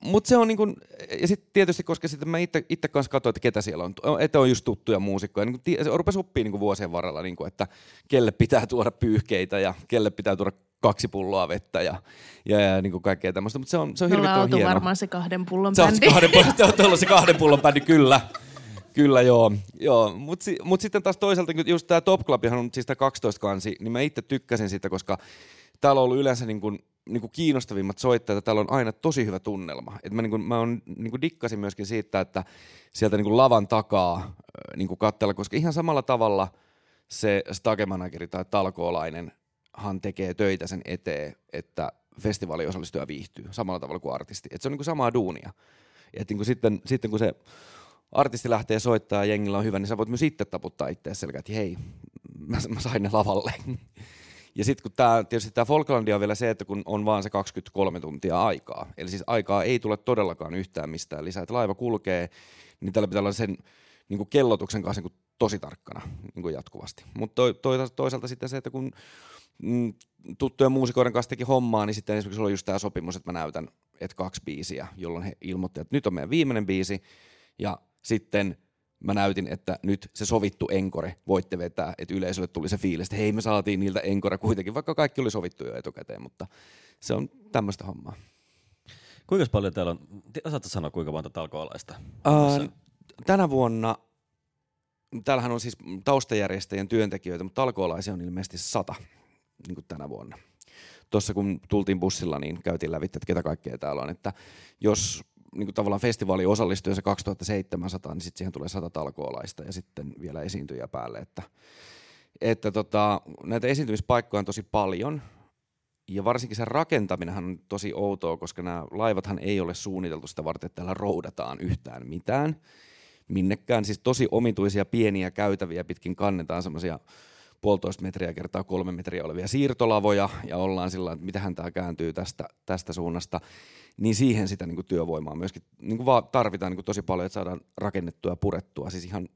mutta se on niin kuin, ja sitten tietysti, koska sitten mä itse kanssa katsoin, että ketä siellä on, että on just tuttuja muusikkoja, niin kuin, se rupesi oppii niin kuin vuosien varrella, niin kuin, että kelle pitää tuoda pyyhkeitä ja kelle pitää tuoda kaksi pulloa vettä ja, ja, ja niin kuin kaikkea tämmöistä, mutta se on, se on hirvittävän hienoa. varmaan se kahden pullon se bändi. Kahden, te ollut se kahden pullon bändi, kyllä. Kyllä joo, joo. mutta si, mut sitten taas toisaalta just tämä Top Clubihan on siis tämä 12 kansi, niin mä itse tykkäsin sitä, koska täällä on ollut yleensä niin kuin, niin kuin kiinnostavimmat soittajat, täällä on aina tosi hyvä tunnelma. Et mä, niin kuin, mä on, niin kuin dikkasin myöskin siitä, että sieltä niin kuin lavan takaa niin kuin katsella, koska ihan samalla tavalla se stagemanageri tai talkoolainenhan tekee töitä sen eteen, että festivaali osallistuja viihtyy samalla tavalla kuin artisti. Et se on niin kuin samaa duunia. Et niin kuin sitten, sitten kun se artisti lähtee soittaa ja jengillä on hyvä, niin sä voit myös itse taputtaa itseäsi selkään, että hei, mä, mä sain ne lavalle. Ja sitten kun tämä, tietysti tämä Falklandia on vielä se, että kun on vaan se 23 tuntia aikaa, eli siis aikaa ei tule todellakaan yhtään mistään lisää, että laiva kulkee, niin tällä pitää olla sen niin kuin kellotuksen kanssa niin kuin tosi tarkkana niin kuin jatkuvasti. Mutta to, toisaalta sitten se, että kun mm, tuttujen muusikoiden kanssa teki hommaa, niin sitten esimerkiksi oli just tämä sopimus, että mä näytän, että kaksi biisiä, jolloin he ilmoittivat, että nyt on meidän viimeinen biisi, ja sitten mä näytin, että nyt se sovittu enkore voitte vetää, että yleisölle tuli se fiilis, että hei me saatiin niiltä enkore kuitenkin, vaikka kaikki oli sovittu jo etukäteen, mutta se on tämmöistä hommaa. Kuinka paljon täällä on, osaatko sanoa kuinka monta talkoolaista? Uh, tänä vuonna, täällähän on siis taustajärjestäjien työntekijöitä, mutta talkoolaisia on ilmeisesti sata niin kuin tänä vuonna. Tuossa kun tultiin bussilla, niin käytiin lävitse, että ketä kaikkea täällä on. Että jos niin kuin tavallaan festivaali osallistui se 2700, niin sitten siihen tulee 100 talkoolaista ja sitten vielä esiintyjä päälle. Että, että tota, näitä esiintymispaikkoja on tosi paljon ja varsinkin se rakentaminen on tosi outoa, koska nämä laivathan ei ole suunniteltu sitä varten, että täällä roudataan yhtään mitään minnekään. Siis tosi omituisia pieniä käytäviä pitkin kannetaan semmoisia puolitoista metriä kertaa kolme metriä olevia siirtolavoja ja ollaan sillä että mitähän tämä kääntyy tästä, tästä suunnasta niin siihen sitä niin kuin työvoimaa myöskin niin kuin vaan tarvitaan niin kuin tosi paljon, että saadaan rakennettua ja purettua, siis ihan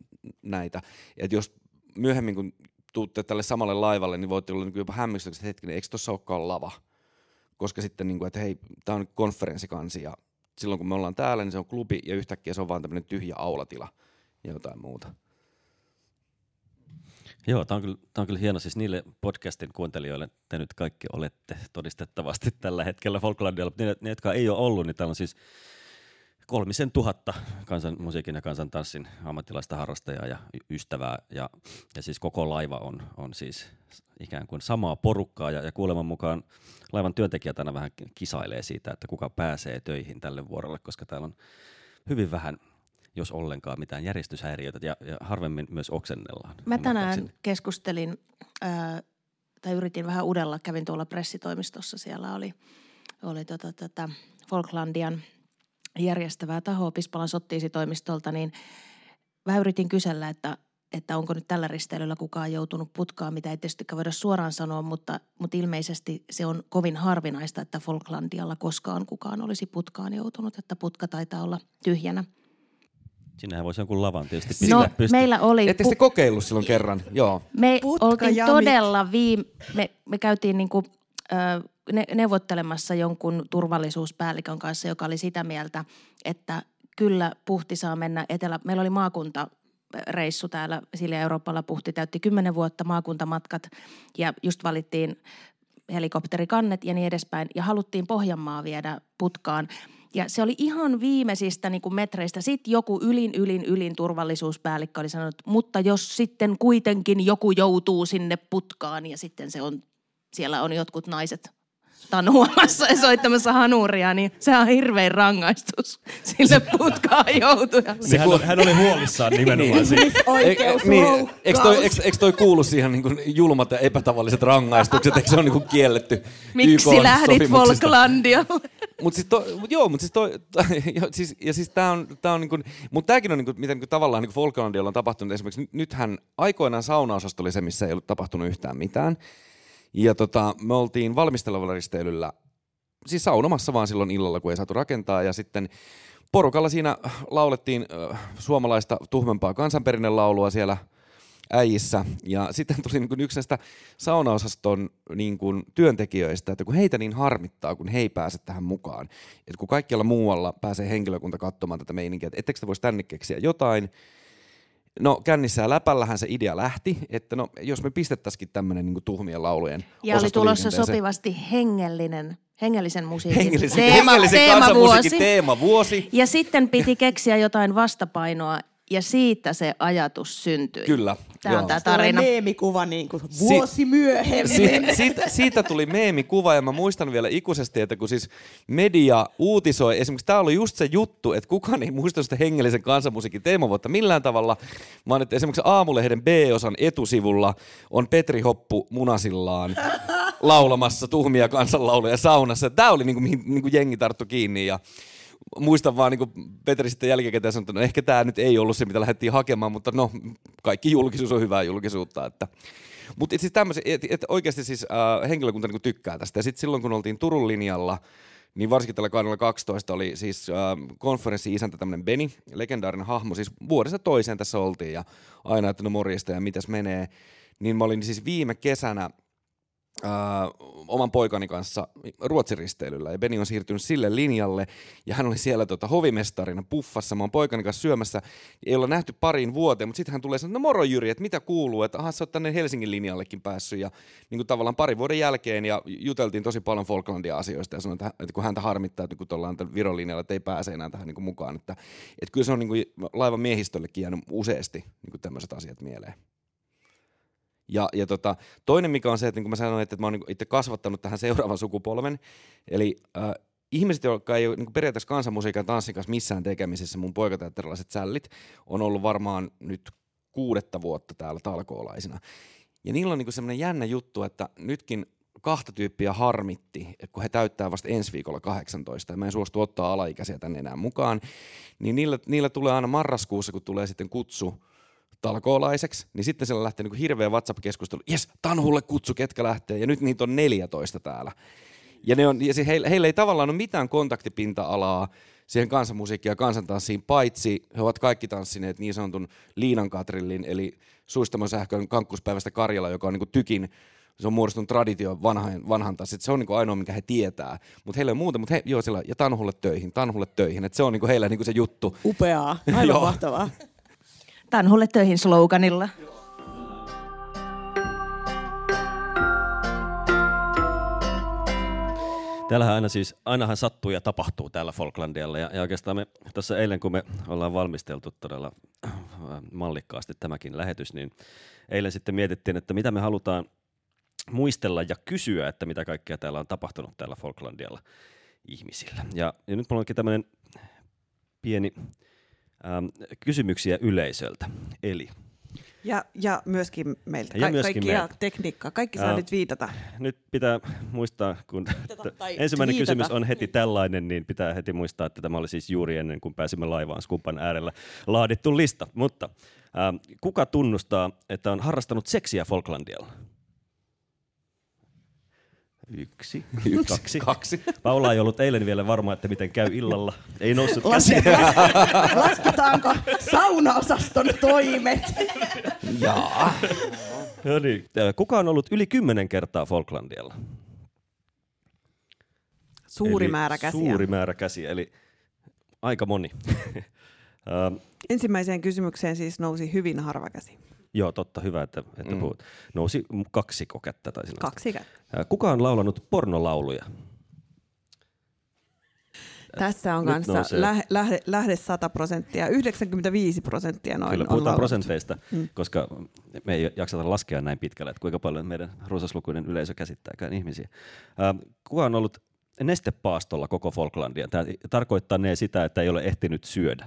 näitä. Et jos myöhemmin, kun tuutte tälle samalle laivalle, niin voitte olla niin jopa hämmästykset, että hetkinen, eikö tuossa olekaan lava? Koska sitten, niin kuin, että hei, tämä on konferenssikansi ja silloin kun me ollaan täällä, niin se on klubi ja yhtäkkiä se on vaan tämmöinen tyhjä aulatila ja jotain muuta. Joo, tämä on, kyllä, tämä on kyllä hieno. Siis niille podcastin kuuntelijoille te nyt kaikki olette todistettavasti tällä hetkellä Folklandilla, mutta ne, ne, jotka ei ole ollut, niin täällä on siis kolmisen tuhatta kansan, musiikin ja kansantanssin ammattilaista harrastajaa ja ystävää. Ja, ja siis koko laiva on, on siis ikään kuin samaa porukkaa. Ja, ja kuuleman mukaan laivan työntekijät aina vähän kisailee siitä, että kuka pääsee töihin tälle vuorolle, koska täällä on hyvin vähän jos ollenkaan mitään järjestyshäiriöitä ja, ja harvemmin myös oksennellaan. Mä tänään keskustelin ää, tai yritin vähän udella, kävin tuolla pressitoimistossa, siellä oli, oli tota, tota Falklandian järjestävää tahoa Pispalan sottiisi toimistolta, niin vähän yritin kysellä, että että onko nyt tällä risteilyllä kukaan joutunut putkaan, mitä ei tietystikään voida suoraan sanoa, mutta, mutta ilmeisesti se on kovin harvinaista, että Falklandialla koskaan kukaan olisi putkaan joutunut, että putka taitaa olla tyhjänä. Sinnehän voisi jonkun lavan tietysti pistää No, pystyyn. meillä oli... Ette te kokeillut silloin kerran? Joo. Me oltiin todella viime... Me, me käytiin niinku, ö, ne, neuvottelemassa jonkun turvallisuuspäällikön kanssa, joka oli sitä mieltä, että kyllä Puhti saa mennä etelä... Meillä oli maakunta reissu täällä, Silja Euroopalla Puhti täytti 10 vuotta maakuntamatkat ja just valittiin helikopterikannet ja niin edespäin ja haluttiin Pohjanmaa viedä putkaan. Ja se oli ihan viimeisistä niin kuin metreistä. Sitten joku ylin, ylin, ylin turvallisuuspäällikkö oli sanonut, mutta jos sitten kuitenkin joku joutuu sinne putkaan ja sitten se on, siellä on jotkut naiset tanuamassa ja soittamassa hanuria, niin se on hirvein rangaistus sille putkaan joutujalle. Se hän, oli, hän oli huolissaan nimenomaan siitä. Oikeus niin, eikö, toi, eikö, eikö toi kuulu siihen niin kuin julmat ja epätavalliset rangaistukset? Eikö se ole niin kuin kielletty Miksi YK:n lähdit sopimuksista? Falklandialle? Mut siis to, mut joo, mutta siis toi, jo, siis, ja siis tää on, tää on niinku, mut tääkin on niinku, mitä niinku tavallaan niinku Falklandilla on tapahtunut. Esimerkiksi nyt- nythän aikoinaan saunaosasto oli se, missä ei ollut tapahtunut yhtään mitään. Ja tota, me oltiin valmistelevalla risteilyllä, siis saunomassa vaan silloin illalla, kun ei saatu rakentaa. Ja sitten porukalla siinä laulettiin äh, suomalaista tuhmempaa kansanperinnelaulua siellä äijissä. Ja sitten tuli niin yksi näistä saunaosaston niin kuin työntekijöistä, että kun heitä niin harmittaa, kun he ei pääse tähän mukaan. Että kun kaikkialla muualla pääsee henkilökunta katsomaan tätä meininkiä, että ettekö te voisi tänne keksiä jotain. No kännissä ja läpällähän se idea lähti, että no jos me pistettäisikin tämmöinen niin tuhmien laulujen Ja oli tulossa sopivasti hengellinen, hengellisen musiikin Hengellisen, teema, hengellisen teemavuosi. kansanmusiikin teemavuosi. Ja sitten piti keksiä jotain vastapainoa ja siitä se ajatus syntyi. Kyllä. Tämä on tämä tarina. meemikuva niin kuin vuosi myöhemmin. Si- siitä, siitä tuli meemikuva ja mä muistan vielä ikuisesti, että kun siis media uutisoi, esimerkiksi tämä oli just se juttu, että kukaan ei muista sitä hengellisen kansanmusiikin teemavuotta millään tavalla, vaan että esimerkiksi Aamulehden B-osan etusivulla on Petri Hoppu munasillaan laulamassa tuhmia kansanlauluja saunassa. Tämä oli niinku, mihin niinku jengi tarttu kiinni ja muistan vaan, niin kuin Petri sitten jälkikäteen sanoi, että no ehkä tämä nyt ei ollut se, mitä lähdettiin hakemaan, mutta no, kaikki julkisuus on hyvää julkisuutta. Että. Mutta siis tämmöisen, että et oikeasti siis äh, henkilökunta niin tykkää tästä. Ja sitten silloin, kun oltiin Turun linjalla, niin varsinkin tällä kaudella 12 oli siis äh, konferenssi-isäntä tämmöinen Beni, legendaarinen hahmo, siis vuodesta toiseen tässä oltiin ja aina, että no morjesta ja mitäs menee. Niin mä olin siis viime kesänä äh, oman poikani kanssa Ruotsin risteilyllä ja Beni on siirtynyt sille linjalle ja hän oli siellä tota, hovimestarina puffassa, mä oon poikani kanssa syömässä, ei olla nähty pariin vuoteen, mutta sitten hän tulee sanoa, no moro Jyri, että mitä kuuluu, että aha sä oot tänne Helsingin linjallekin päässyt ja niin kuin tavallaan parin vuoden jälkeen ja juteltiin tosi paljon Falklandia asioista ja sanoin, että, että kun häntä harmittaa, että kun ollaan tällä Viron linjalla, että ei pääse enää tähän niin kuin mukaan, että, että kyllä se on niin kuin laivan miehistöllekin jäänyt useasti niin kuin tämmöiset asiat mieleen. Ja, ja tota, toinen mikä on se, että niin kuin mä sanoin, että mä oon niin itse kasvattanut tähän seuraavan sukupolven. Eli äh, ihmiset, jotka ei ole niin periaatteessa kansanmusiikan tanssin kanssa missään tekemisissä, mun poikateatterilaiset sällit, on ollut varmaan nyt kuudetta vuotta täällä talkoolaisina. Ja niillä on niin semmoinen jännä juttu, että nytkin kahta tyyppiä harmitti, kun he täyttää vasta ensi viikolla 18 ja mä en suostu ottaa alaikäisiä tänne enää mukaan, niin niillä, niillä tulee aina marraskuussa, kun tulee sitten kutsu talkoolaiseksi, niin sitten siellä lähtee niin hirveä WhatsApp-keskustelu. Jes, Tanhulle kutsu, ketkä lähtee. Ja nyt niitä on 14 täällä. Ja, ne on, ja se, heillä, heillä ei tavallaan ole mitään kontaktipinta-alaa siihen kansanmusiikkiin ja kansantanssiin, paitsi he ovat kaikki tanssineet niin sanotun Liinan Katrillin, eli Suistamon sähkön kankkuspäivästä Karjala, joka on niin tykin se on muodostunut traditio vanhan, vanhan tanssin. Se on niin ainoa, minkä he tietää. Mutta heillä ei ole muuta, mutta he, joo, siellä, ja Tanhulle töihin, Tanhulle töihin. Et se on niin heillä niin se juttu. Upeaa, aivan mahtavaa. Tanhulle töihin sloganilla. Täällähän aina siis, ainahan sattuu ja tapahtuu täällä Falklandialla. Ja, ja oikeastaan me tuossa eilen, kun me ollaan valmisteltu todella äh, mallikkaasti tämäkin lähetys, niin eilen sitten mietittiin, että mitä me halutaan muistella ja kysyä, että mitä kaikkea täällä on tapahtunut täällä Falklandialla ihmisillä. Ja, ja nyt mulla onkin tämmöinen pieni ähm, kysymyksiä yleisöltä. Eli Ja, ja myöskin meiltä. Ja myöskin kaikki ja meiltä. tekniikkaa. Kaikki saa Ää, nyt viitata. Nyt pitää muistaa, kun tai ensimmäinen twiitata. kysymys on heti tällainen, niin pitää heti muistaa, että tämä oli siis juuri ennen kuin pääsimme laivaan Skupan äärellä laadittu lista. Mutta ää, kuka tunnustaa, että on harrastanut seksiä Falklandialla? Yksi, Yksi, kaksi. kaksi. Paula ei ollut eilen vielä varma, että miten käy illalla. Ei noussut Laske- käsiä. Lasketaanko saunaosaston toimet? Jaa. No niin. Kuka on ollut yli kymmenen kertaa Falklandialla? Suuri Eli määrä käsiä. Suuri määrä käsiä, eli aika moni. Ensimmäiseen kysymykseen siis nousi hyvin harva käsi. Joo, totta, hyvä, että, että Mm. puhut. Nousi kaksi taisin nostaa. Kaksi kättä. Kuka on laulanut pornolauluja? Tässä on Nyt kanssa lähde, lähde, lähde 100 prosenttia, 95 prosenttia noin Kyllä, on puhutaan prosenteista, Mm. koska me ei jaksata laskea näin pitkälle, että kuinka paljon meidän runsaslukuinen yleisö käsittääkään ihmisiä. Kuka on ollut nestepaastolla koko Falklandia? Tämä tarkoittaa ne sitä, että ei ole ehtinyt syödä.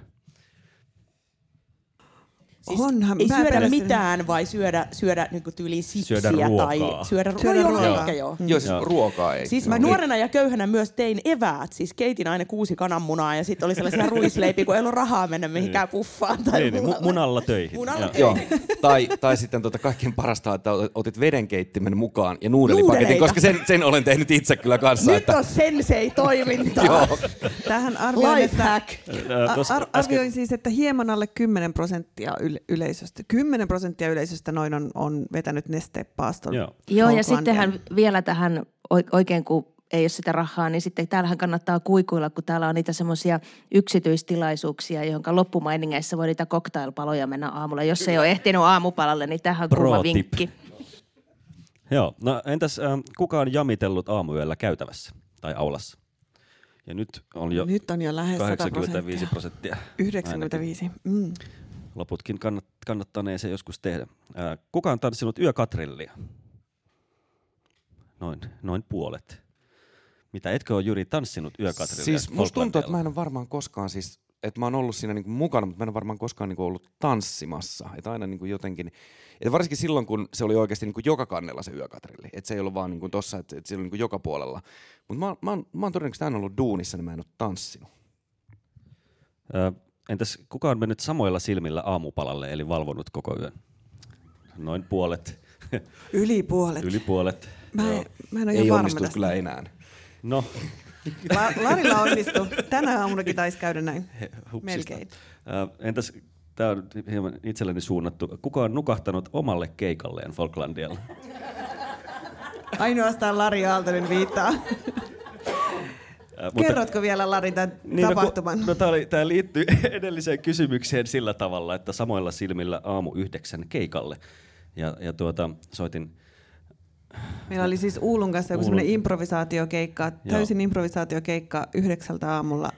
Siis Onhan, ei mä syödä pelästyn- mitään, vai syödä, syödä niin tyyliin sipsiä Syödä tai ruokaa. syödä, Syödä no, ruokaa. Joo, ehkä joo. Joo, siis Joo. ruokaa ei. Siis mä nuorena ja köyhänä myös tein eväät, siis keitin aina kuusi kananmunaa ja sitten oli sellaisia ruisleipiä, kun ei ollut rahaa mennä mihinkään puffaan tai Niin, niin, munalla töihin. Munalla Joo. töihin. Joo. tai, tai sitten tota kaikkein parasta, että ot- otit vedenkeittimen mukaan ja nuudelipaketin, koska sen, sen olen tehnyt itse kyllä kanssa. Nyt että, on sensei toimintaa. Joo. Tähän arvioin, että, ar- arvioin siis, että hieman alle 10 prosenttia yle- yleisöstä, 10 prosenttia yleisöstä noin on, on vetänyt nestepaaston. Joo. Joo, ja sittenhän vielä tähän oi- oikein, kun ei ole sitä rahaa, niin sitten täällähän kannattaa kuikuilla, kun täällä on niitä semmoisia yksityistilaisuuksia, johon loppumainingeissa voi niitä cocktailpaloja mennä aamulla. Jos ei ole ehtinyt aamupalalle, niin tähän on Pro kuuma tip. vinkki. Joo, no entäs ähm, kuka on jamitellut aamuyöllä käytävässä tai aulassa? Ja nyt on jo Nyt on jo lähes 100 85 prosenttia. prosenttia. 95. Mm. Loputkin kannat, kannattanee se joskus tehdä. Ää, kuka on tanssinut yökatrillia? Noin, noin puolet. Mitä, etkö ole Juri tanssinut yökatrillia? Siis musta tuntuu, että mä en ole varmaan koskaan siis, että mä oon ollut siinä niinku mukana, mutta mä en ole varmaan koskaan niinku ollut tanssimassa. Että aina niinku jotenkin, että varsinkin silloin, kun se oli oikeasti niinku joka kannella se yökatrilli. Että se ei ollut vaan niinku tossa, että, että se oli niinku joka puolella. Mutta mä, mä, oon- mä oon todennäköisesti aina ollut duunissa, niin mä en ole tanssinut. Entäs kuka on mennyt samoilla silmillä aamupalalle, eli valvonut koko yön? Noin puolet. Yli puolet. Yli puolet. Mä, en, mä en ole Ei varma onnistu tästä. kyllä enää. No, La- Larilla onnistui. Tänä aamunakin taisi käydä näin. he, hupsista. Melkein. Entäs, tämä on hieman itselleni suunnattu, kuka on nukahtanut omalle keikalleen Falklandialla? Ainoastaan Lari Aaltonen viittaa. Mutta- Kerrotko vielä Lari tämän Niin, tapahtuman? No, no, tämä, oli, tämä liittyy edelliseen kysymykseen sillä tavalla, että samoilla silmillä aamu yhdeksän keikalle. Ja, ja tuota, soitin, Meillä oli siis Uulun kanssa joku semmoinen improvisaatiokeikka, täysin improvisaatiokeikka yhdeksältä aamulla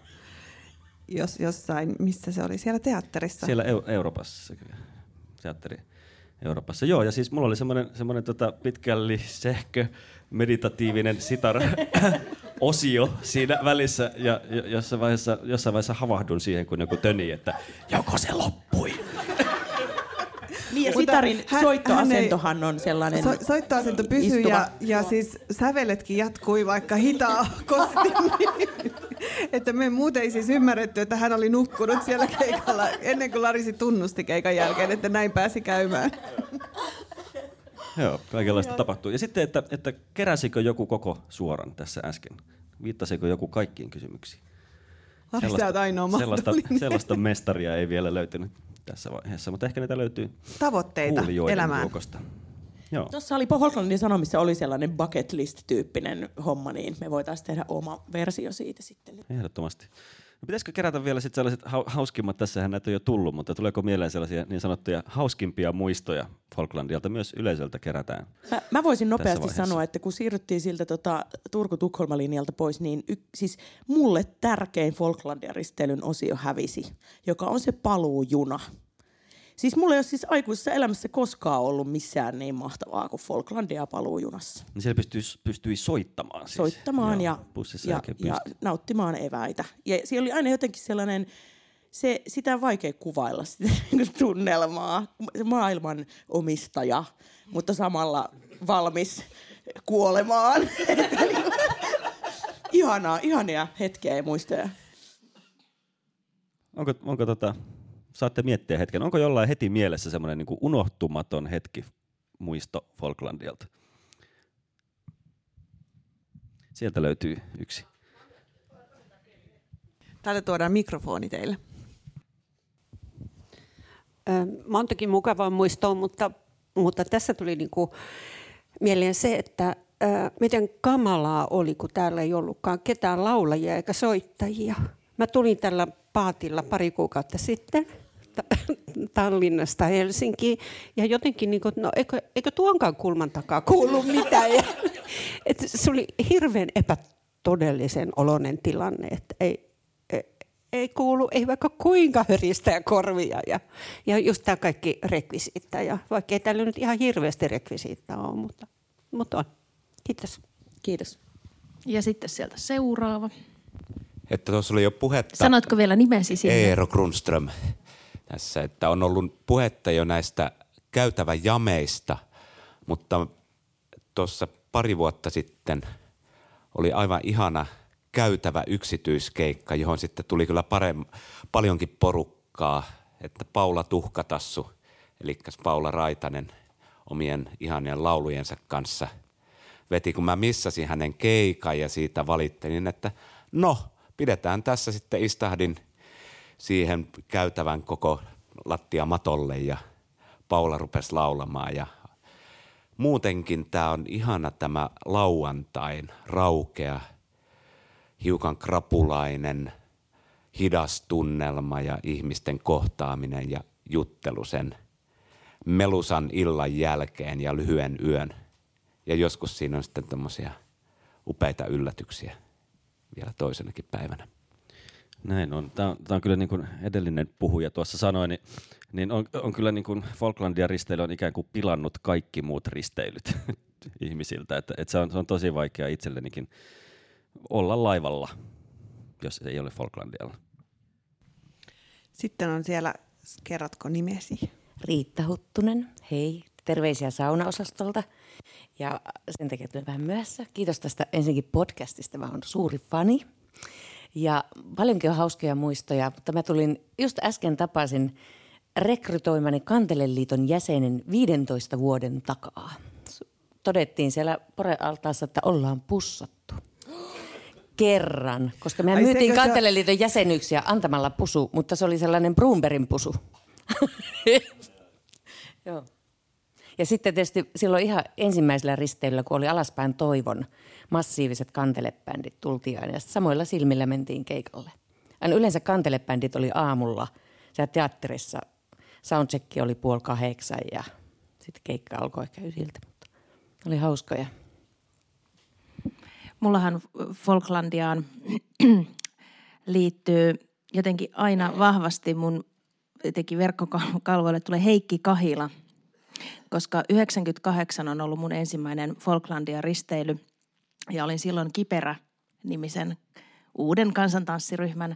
jos, jossain, missä se oli, siellä teatterissa. siellä Eu- Euroopassa, teatteri Euroopassa. Joo, ja siis mulla oli semmoinen, semmoinen tota pitkällisehkö meditatiivinen sitar osio siinä välissä, ja jo- jossain vaiheessa, jossain vaiheessa havahdun siihen, kun joku töni, että joko se loppui. Niin ja hän- soittoasentohan on sellainen... So, soittoasento istuva. ja, ja siis säveletkin jatkui vaikka hitaa kosti. että me muuten ei siis ymmärretty, että hän oli nukkunut siellä keikalla ennen kuin Larisi tunnusti keikan jälkeen, että näin pääsi käymään. Joo, kaikenlaista tapahtuu. Ja sitten, että, että keräsikö joku koko suoran tässä äsken? Viittasiko joku kaikkiin kysymyksiin? Oot ainoa sellaista, sellaista mestaria ei vielä löytynyt tässä vaiheessa, mutta ehkä niitä löytyy Tavoitteita elämään. joukosta. Joo. Tuossa oli Falklandin Sanomissa oli sellainen bucket list-tyyppinen homma, niin me voitaisiin tehdä oma versio siitä sitten. Ehdottomasti. No pitäisikö kerätä vielä sit sellaiset hau- hauskimmat, tässähän näitä on jo tullut, mutta tuleeko mieleen sellaisia niin sanottuja hauskimpia muistoja Falklandialta myös yleisöltä kerätään? Mä, mä voisin nopeasti sanoa, että kun siirryttiin siltä tota, Turku-Tukholma-linjalta pois, niin y, siis mulle tärkein Falklandia risteilyn osio hävisi, joka on se paluujuna. Siis mulla ei ole siis aikuisessa elämässä koskaan ollut missään niin mahtavaa kuin Falklandia paluujunassa. Niin siellä pystyi, pystyi soittamaan siis. Soittamaan Joo, ja, ja, ja nauttimaan eväitä. Ja siellä oli aina jotenkin sellainen, se, sitä on vaikea kuvailla sitä tunnelmaa. Maailman omistaja, mutta samalla valmis kuolemaan. Niinku, ihanaa, ihania hetkeä ja muistoja. Onko, onko tota, saatte miettiä hetken, onko jollain heti mielessä semmoinen niin unohtumaton hetki muisto Falklandialta? Sieltä löytyy yksi. Täällä tuodaan mikrofoni teille. Montakin mukavaa muistoa, mutta, mutta tässä tuli niinku mieleen se, että ää, miten kamalaa oli, kun täällä ei ollutkaan ketään laulajia eikä soittajia. Mä tulin tällä paatilla pari kuukautta sitten Tallinnasta Helsinkiin. Ja jotenkin, niin kuin, no eikö, eikö tuonkaan kulman takaa kuulu mitään. Ja, et se oli hirveän epätodellisen oloinen tilanne, että ei, ei, ei kuulu, ei vaikka kuinka höristä korvia. Ja, ja just tämä kaikki rekvisiitta. Ja vaikka ei täällä nyt ihan hirveästi rekvisiitta ole, mutta, mutta on. Kiitos. Kiitos. Ja sitten sieltä seuraava. Että tuossa oli jo puhetta. Sanoitko vielä nimesi sinne? Eero Grundström tässä, että on ollut puhetta jo näistä käytäväjameista, mutta tuossa pari vuotta sitten oli aivan ihana käytävä yksityiskeikka, johon sitten tuli kyllä parem- paljonkin porukkaa, että Paula Tuhkatassu, eli Paula Raitanen omien ihanien laulujensa kanssa veti, kun mä missasin hänen keikan ja siitä valittelin, että no, pidetään tässä sitten istahdin – siihen käytävän koko lattia matolle ja Paula rupesi laulamaan ja muutenkin tämä on ihana tämä lauantain raukea, hiukan krapulainen, hidas tunnelma ja ihmisten kohtaaminen ja juttelu sen melusan illan jälkeen ja lyhyen yön. Ja joskus siinä on sitten tämmöisiä upeita yllätyksiä vielä toisenakin päivänä. Näin on. Tämä on, tämä on kyllä niin kuin edellinen puhuja tuossa sanoi, niin, niin on, on kyllä niin kuin Falklandia risteily on ikään kuin pilannut kaikki muut risteilyt ihmisiltä. Että, että se, on, se on tosi vaikea itsellenikin olla laivalla, jos ei ole Falklandialla. Sitten on siellä, kerrotko nimesi? Riitta Huttunen, hei. Terveisiä saunaosastolta. Ja sen takia tulee vähän myöhässä. Kiitos tästä ensinnäkin podcastista. Mä oon suuri fani. Ja paljonkin on hauskoja muistoja, mutta mä tulin, just äsken tapasin rekrytoimani Kanteleliiton jäsenen 15 vuoden takaa. Todettiin siellä Pore-altaassa, että ollaan pussattu. Kerran, koska me myytiin Kanteleliiton jäsenyksiä antamalla pusu, mutta se oli sellainen Brumberin pusu. Joo. Ja sitten tietysti silloin ihan ensimmäisellä risteilyllä, kun oli alaspäin toivon, massiiviset kantelepändit tultiin. Ja samoilla silmillä mentiin keikalle. Aina yleensä kantelepändit oli aamulla siellä teatterissa. Soundcheck oli puoli kahdeksan ja sitten keikka alkoi ehkä ysiltä, mutta oli hauskoja. Mullahan Folklandiaan liittyy jotenkin aina vahvasti mun teki verkkokalvoille tulee Heikki Kahila, koska 98 on ollut mun ensimmäinen Folklandia risteily – ja olin silloin Kiperä nimisen uuden kansantanssiryhmän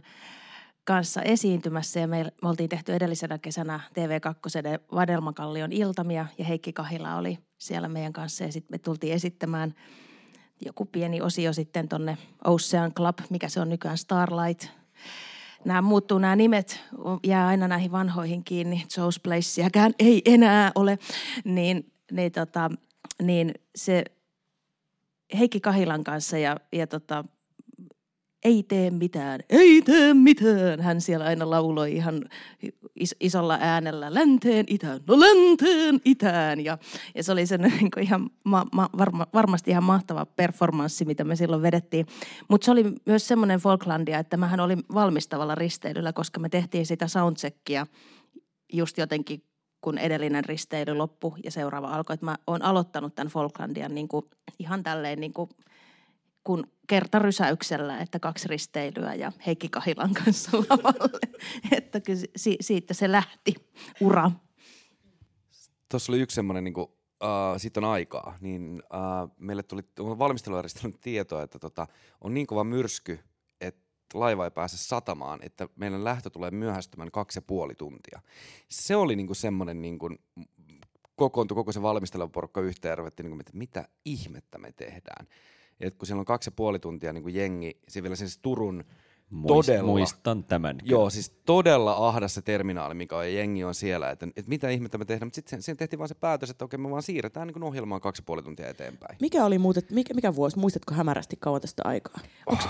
kanssa esiintymässä ja me, me oltiin tehty edellisenä kesänä TV2 Vadelmakallion iltamia ja Heikki Kahila oli siellä meidän kanssa ja sitten me tultiin esittämään joku pieni osio sitten tonne Ocean Club, mikä se on nykyään Starlight. Nämä muuttuu, nämä nimet jää aina näihin vanhoihin kiinni. Joe's Placeäkään ei enää ole. Niin, niin, tota, niin se Heikki Kahilan kanssa ja, ja tota, ei tee mitään, ei tee mitään. Hän siellä aina lauloi ihan is- isolla äänellä, länteen itään, no länteen itään. Ja, ja se oli sen niin ihan ma- ma- varma, varmasti ihan mahtava performanssi, mitä me silloin vedettiin. Mutta se oli myös semmoinen Folklandia, että mähän olin valmistavalla risteilyllä, koska me tehtiin sitä soundcheckia just jotenkin kun edellinen risteily loppui ja seuraava alkoi. Että mä oon aloittanut tämän Falklandian niin kuin, ihan tälleen niin kuin, kun kertarysäyksellä, että kaksi risteilyä ja Heikki Kahilan kanssa lavalle. että si- siitä se lähti, ura. Tuossa oli yksi semmoinen, niin kuin, uh, siitä on aikaa, niin uh, meille tuli valmistelujärjestelmän tietoa, että tota, on niin kova myrsky, että laiva ei pääse satamaan, että meidän lähtö tulee myöhästymään kaksi ja puoli tuntia. Se oli niinku semmoinen, niinku, kokoontui koko se valmisteleva porukka yhteen ja ruvettiin, niinku, että mitä ihmettä me tehdään. Et kun siellä on kaksi ja puoli tuntia niinku jengi, se vielä siis Turun Muist, todella, muistan tämän. Joo, siis todella ahdas se terminaali, mikä on, ja jengi on siellä, että, että mitä ihmettä me tehdään, mutta sitten siinä tehtiin vaan se päätös, että okei, me vaan siirretään niin ohjelmaa kaksi ja puoli tuntia eteenpäin. Mikä oli muuten, mikä, mikä vuosi, muistatko hämärästi kauan tästä aikaa? Onks,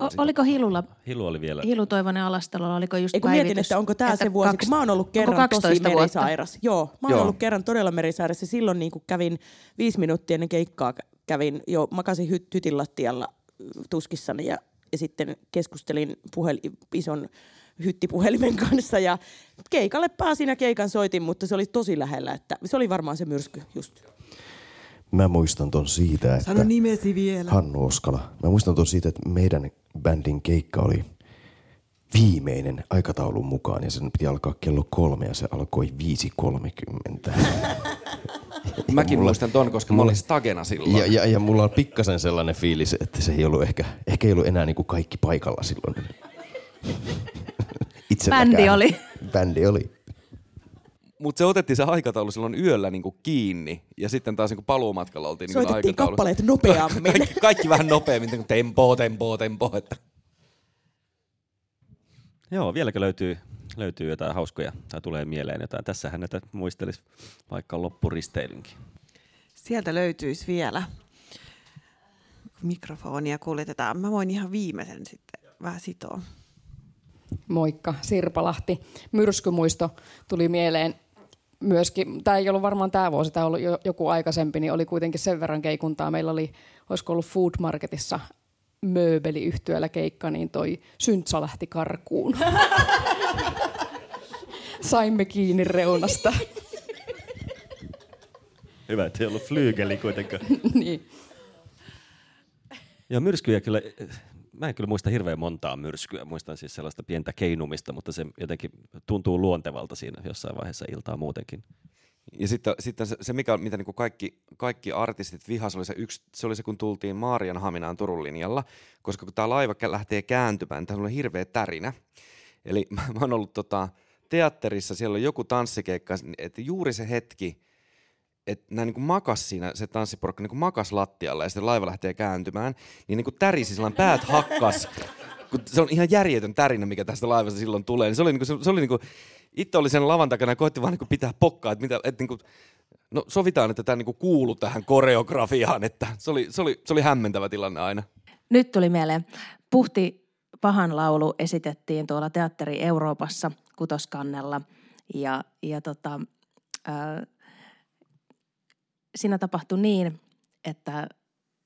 o, oliko Hilulla, Hilu oli vielä. Hilu Toivonen Alastalolla, oliko just Ei kun päivitys? mietin, että onko tämä että se vuosi, kaksi- kun mä oon ollut kerran tosi 12 vuotta? merisairas. Joo, mä oon Joo. ollut kerran todella merisairas ja silloin niin kuin kävin viisi minuuttia ennen keikkaa kävin jo, makasin hy- hytin lattialla äh, tuskissani ja, ja sitten keskustelin puhel, ison hyttipuhelimen kanssa ja keikalle pääsin ja keikan soitin, mutta se oli tosi lähellä, että se oli varmaan se myrsky just. Mä muistan ton siitä, että... Sano nimesi vielä. Hannu Oskala. Mä muistan ton siitä, että meidän bändin keikka oli viimeinen aikataulun mukaan ja sen piti alkaa kello kolme ja se alkoi 5.30. Mäkin mulla- muistan ton, koska mä mulla- olin stagena silloin. Ja, ja, ja mulla on pikkasen sellainen fiilis, että se ei ollut ehkä, ehkä ei ollut enää niinku kaikki paikalla silloin. Itselläkään. Bändi oli. Bändi oli. Mutta se otettiin se aikataulu silloin yöllä niinku kiinni, ja sitten taas niinku paluumatkalla oltiin niinku Soitettiin aikataulu. kappaleet nopeammin. kaikki, kaikki vähän nopeammin, niin kuin tempo, tempo, tempo. Että. Joo, vieläkö löytyy, löytyy jotain hauskoja tai tulee mieleen jotain? Tässähän näitä muistelisi vaikka loppuristeilynkin. Sieltä löytyisi vielä mikrofonia kuljetetaan. Mä voin ihan viimeisen sitten vähän sitoa. Moikka, Sirpa Lahti. Myrskymuisto tuli mieleen myöskin, tämä ei ollut varmaan tämä vuosi, tämä on ollut jo, joku aikaisempi, niin oli kuitenkin sen verran keikuntaa. Meillä oli, olisiko ollut Food Marketissa mööbeliyhtiöllä keikka, niin toi Syntsä lähti karkuun. Saimme kiinni reunasta. Hyvä, että ei ollut flygeli kuitenkaan. niin. Joo, myrskyjä kyllä, mä en kyllä muista hirveän montaa myrskyä. Muistan siis sellaista pientä keinumista, mutta se jotenkin tuntuu luontevalta siinä jossain vaiheessa iltaa muutenkin. Ja sitten, sitten se, se mikä, mitä niin kaikki, kaikki artistit vihas, oli se, yksi, se oli se, kun tultiin Maarianhaminaan Turun linjalla, koska kun tämä laiva kä- lähtee kääntymään, tämä on hirveä tärinä. Eli mä, mä oon ollut tota, teatterissa, siellä on joku tanssikeikka, että juuri se hetki, että nämä niin makas siinä, se tanssiporukka niin makas lattialla ja sitten laiva lähtee kääntymään, niin, niin kuin tärisi sellainen päät hakkas, kun se on ihan järjetön tärinä, mikä tästä laivasta silloin tulee. Niin se oli, niin kuin, se, se oli niin kuin, itse oli sen lavan takana ja koitti vaan niin kuin pitää pokkaa, että, mitä, että niin kuin, no sovitaan, että tämä niin kuin kuuluu tähän koreografiaan, että se oli, se, oli, se oli hämmentävä tilanne aina. Nyt tuli mieleen. Puhti pahan laulu esitettiin tuolla Teatteri Euroopassa kutoskannella ja, ja tota, ää, siinä tapahtui niin, että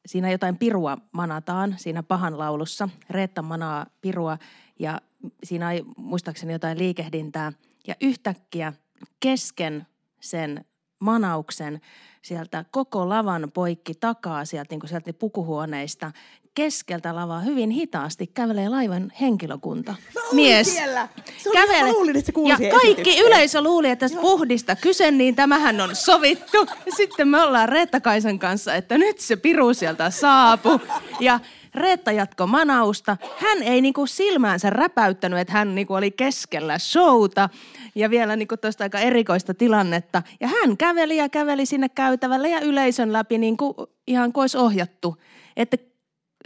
siinä jotain pirua manataan siinä pahan laulussa. Reetta manaa pirua ja siinä ei muistaakseni jotain liikehdintää. Ja yhtäkkiä kesken sen manauksen sieltä koko lavan poikki takaa sieltä, niin kuin sieltä pukuhuoneista keskeltä lavaa hyvin hitaasti kävelee laivan henkilökunta. Mies. siellä. Se oli, mä luulin, että se ja kaikki yleisö luuli, että tästä puhdista kyse, niin tämähän on sovittu. Sitten me ollaan Reetta Kaisan kanssa, että nyt se piru sieltä saapu. Ja Reetta jatko manausta. Hän ei niinku silmäänsä räpäyttänyt, että hän niinku oli keskellä showta ja vielä niinku tuosta aika erikoista tilannetta. Ja hän käveli ja käveli sinne käytävälle ja yleisön läpi niinku ihan kuin olisi ohjattu. Että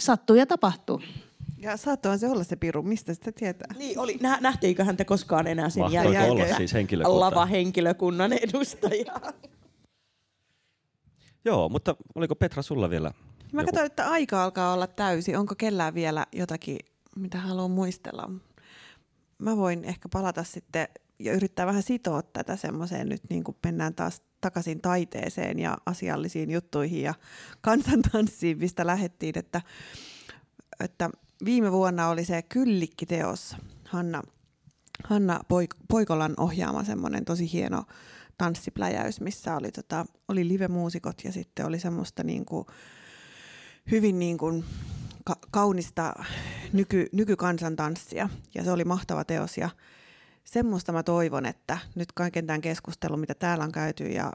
sattuu ja tapahtuu. Ja saattohan se olla se piru, mistä sitä tietää? Niin, oli, nä, nähtiinkö häntä koskaan enää sen Mahtoiko jälkeen? olla siis henkilökuntaa? Lava-henkilökunnan edustaja. Joo, mutta oliko Petra sulla vielä Mä joku? katsoin, että aika alkaa olla täysi. Onko kellään vielä jotakin, mitä haluan muistella? Mä voin ehkä palata sitten ja yrittää vähän sitoa tätä semmoiseen nyt, niin kuin mennään taas takaisin taiteeseen ja asiallisiin juttuihin ja kansantanssiin, mistä lähettiin, että, että viime vuonna oli se Kyllikki-teos, Hanna, Hanna Poik- Poikolan ohjaama semmoinen tosi hieno tanssipläjäys, missä oli, tota, oli live-muusikot ja sitten oli semmoista niin kuin, hyvin niin kuin ka- kaunista nyky, nykykansantanssia. Ja se oli mahtava teos. Ja semmoista mä toivon, että nyt kaiken tämän keskustelun, mitä täällä on käyty ja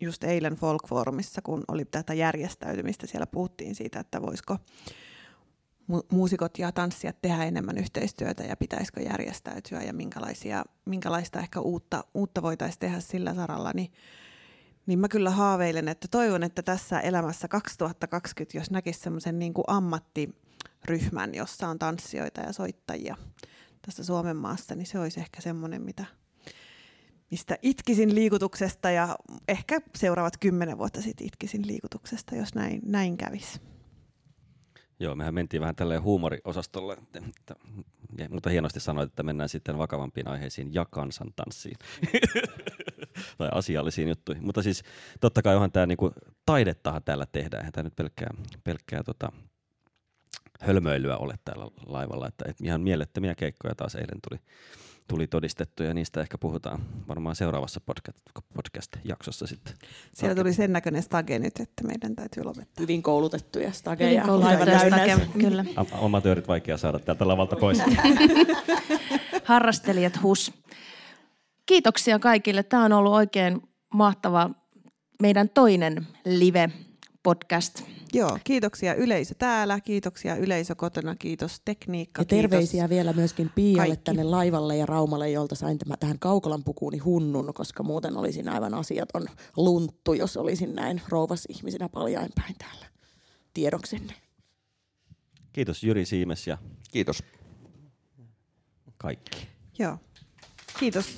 just eilen Folkforumissa, kun oli tätä järjestäytymistä, siellä puhuttiin siitä, että voisiko, mu- muusikot ja tanssijat tehdä enemmän yhteistyötä ja pitäisikö järjestäytyä ja minkälaisia, minkälaista ehkä uutta, uutta voitaisiin tehdä sillä saralla, niin, niin mä kyllä haaveilen, että toivon, että tässä elämässä 2020, jos näkisi semmoisen niin ammattiryhmän, jossa on tanssijoita ja soittajia tässä Suomen maassa, niin se olisi ehkä semmoinen, mitä, mistä itkisin liikutuksesta ja ehkä seuraavat kymmenen vuotta sitten itkisin liikutuksesta, jos näin, näin kävisi. Joo, mehän mentiin vähän tälleen huumoriosastolle, että, mutta hienosti sanoit, että mennään sitten vakavampiin aiheisiin ja kansantanssiin. tai asiallisiin juttuihin. Mutta siis totta kai onhan tämä niinku, taidettahan täällä tehdään, eihän tämä nyt pelkkää, pelkkää tota, hölmöilyä ole täällä laivalla. Että, et ihan mielettömiä keikkoja taas eilen tuli, tuli todistettu ja niistä ehkä puhutaan varmaan seuraavassa podcast, podcast-jaksossa sitten. Siellä tuli sen näköinen stage nyt, että meidän täytyy lopettaa. Hyvin koulutettuja stageja. Hyvin koulutettuja stageja, kyllä. Amatöörit vaikea saada täältä lavalta pois. Harrastelijat hus. Kiitoksia kaikille. Tämä on ollut oikein mahtava meidän toinen live podcast. Joo, kiitoksia yleisö täällä, kiitoksia yleisö kotona, kiitos tekniikka. Ja terveisiä kiitos vielä myöskin Pialle kaikki. tänne laivalle ja Raumalle, jolta sain tämän, tähän Kaukolan pukuuni hunnun, koska muuten olisin aivan asiaton lunttu, jos olisin näin rouvas ihmisenä paljainpäin täällä. Tiedoksenne. Kiitos Jyri Siimes ja Kiitos. kaikki. Joo, kiitos.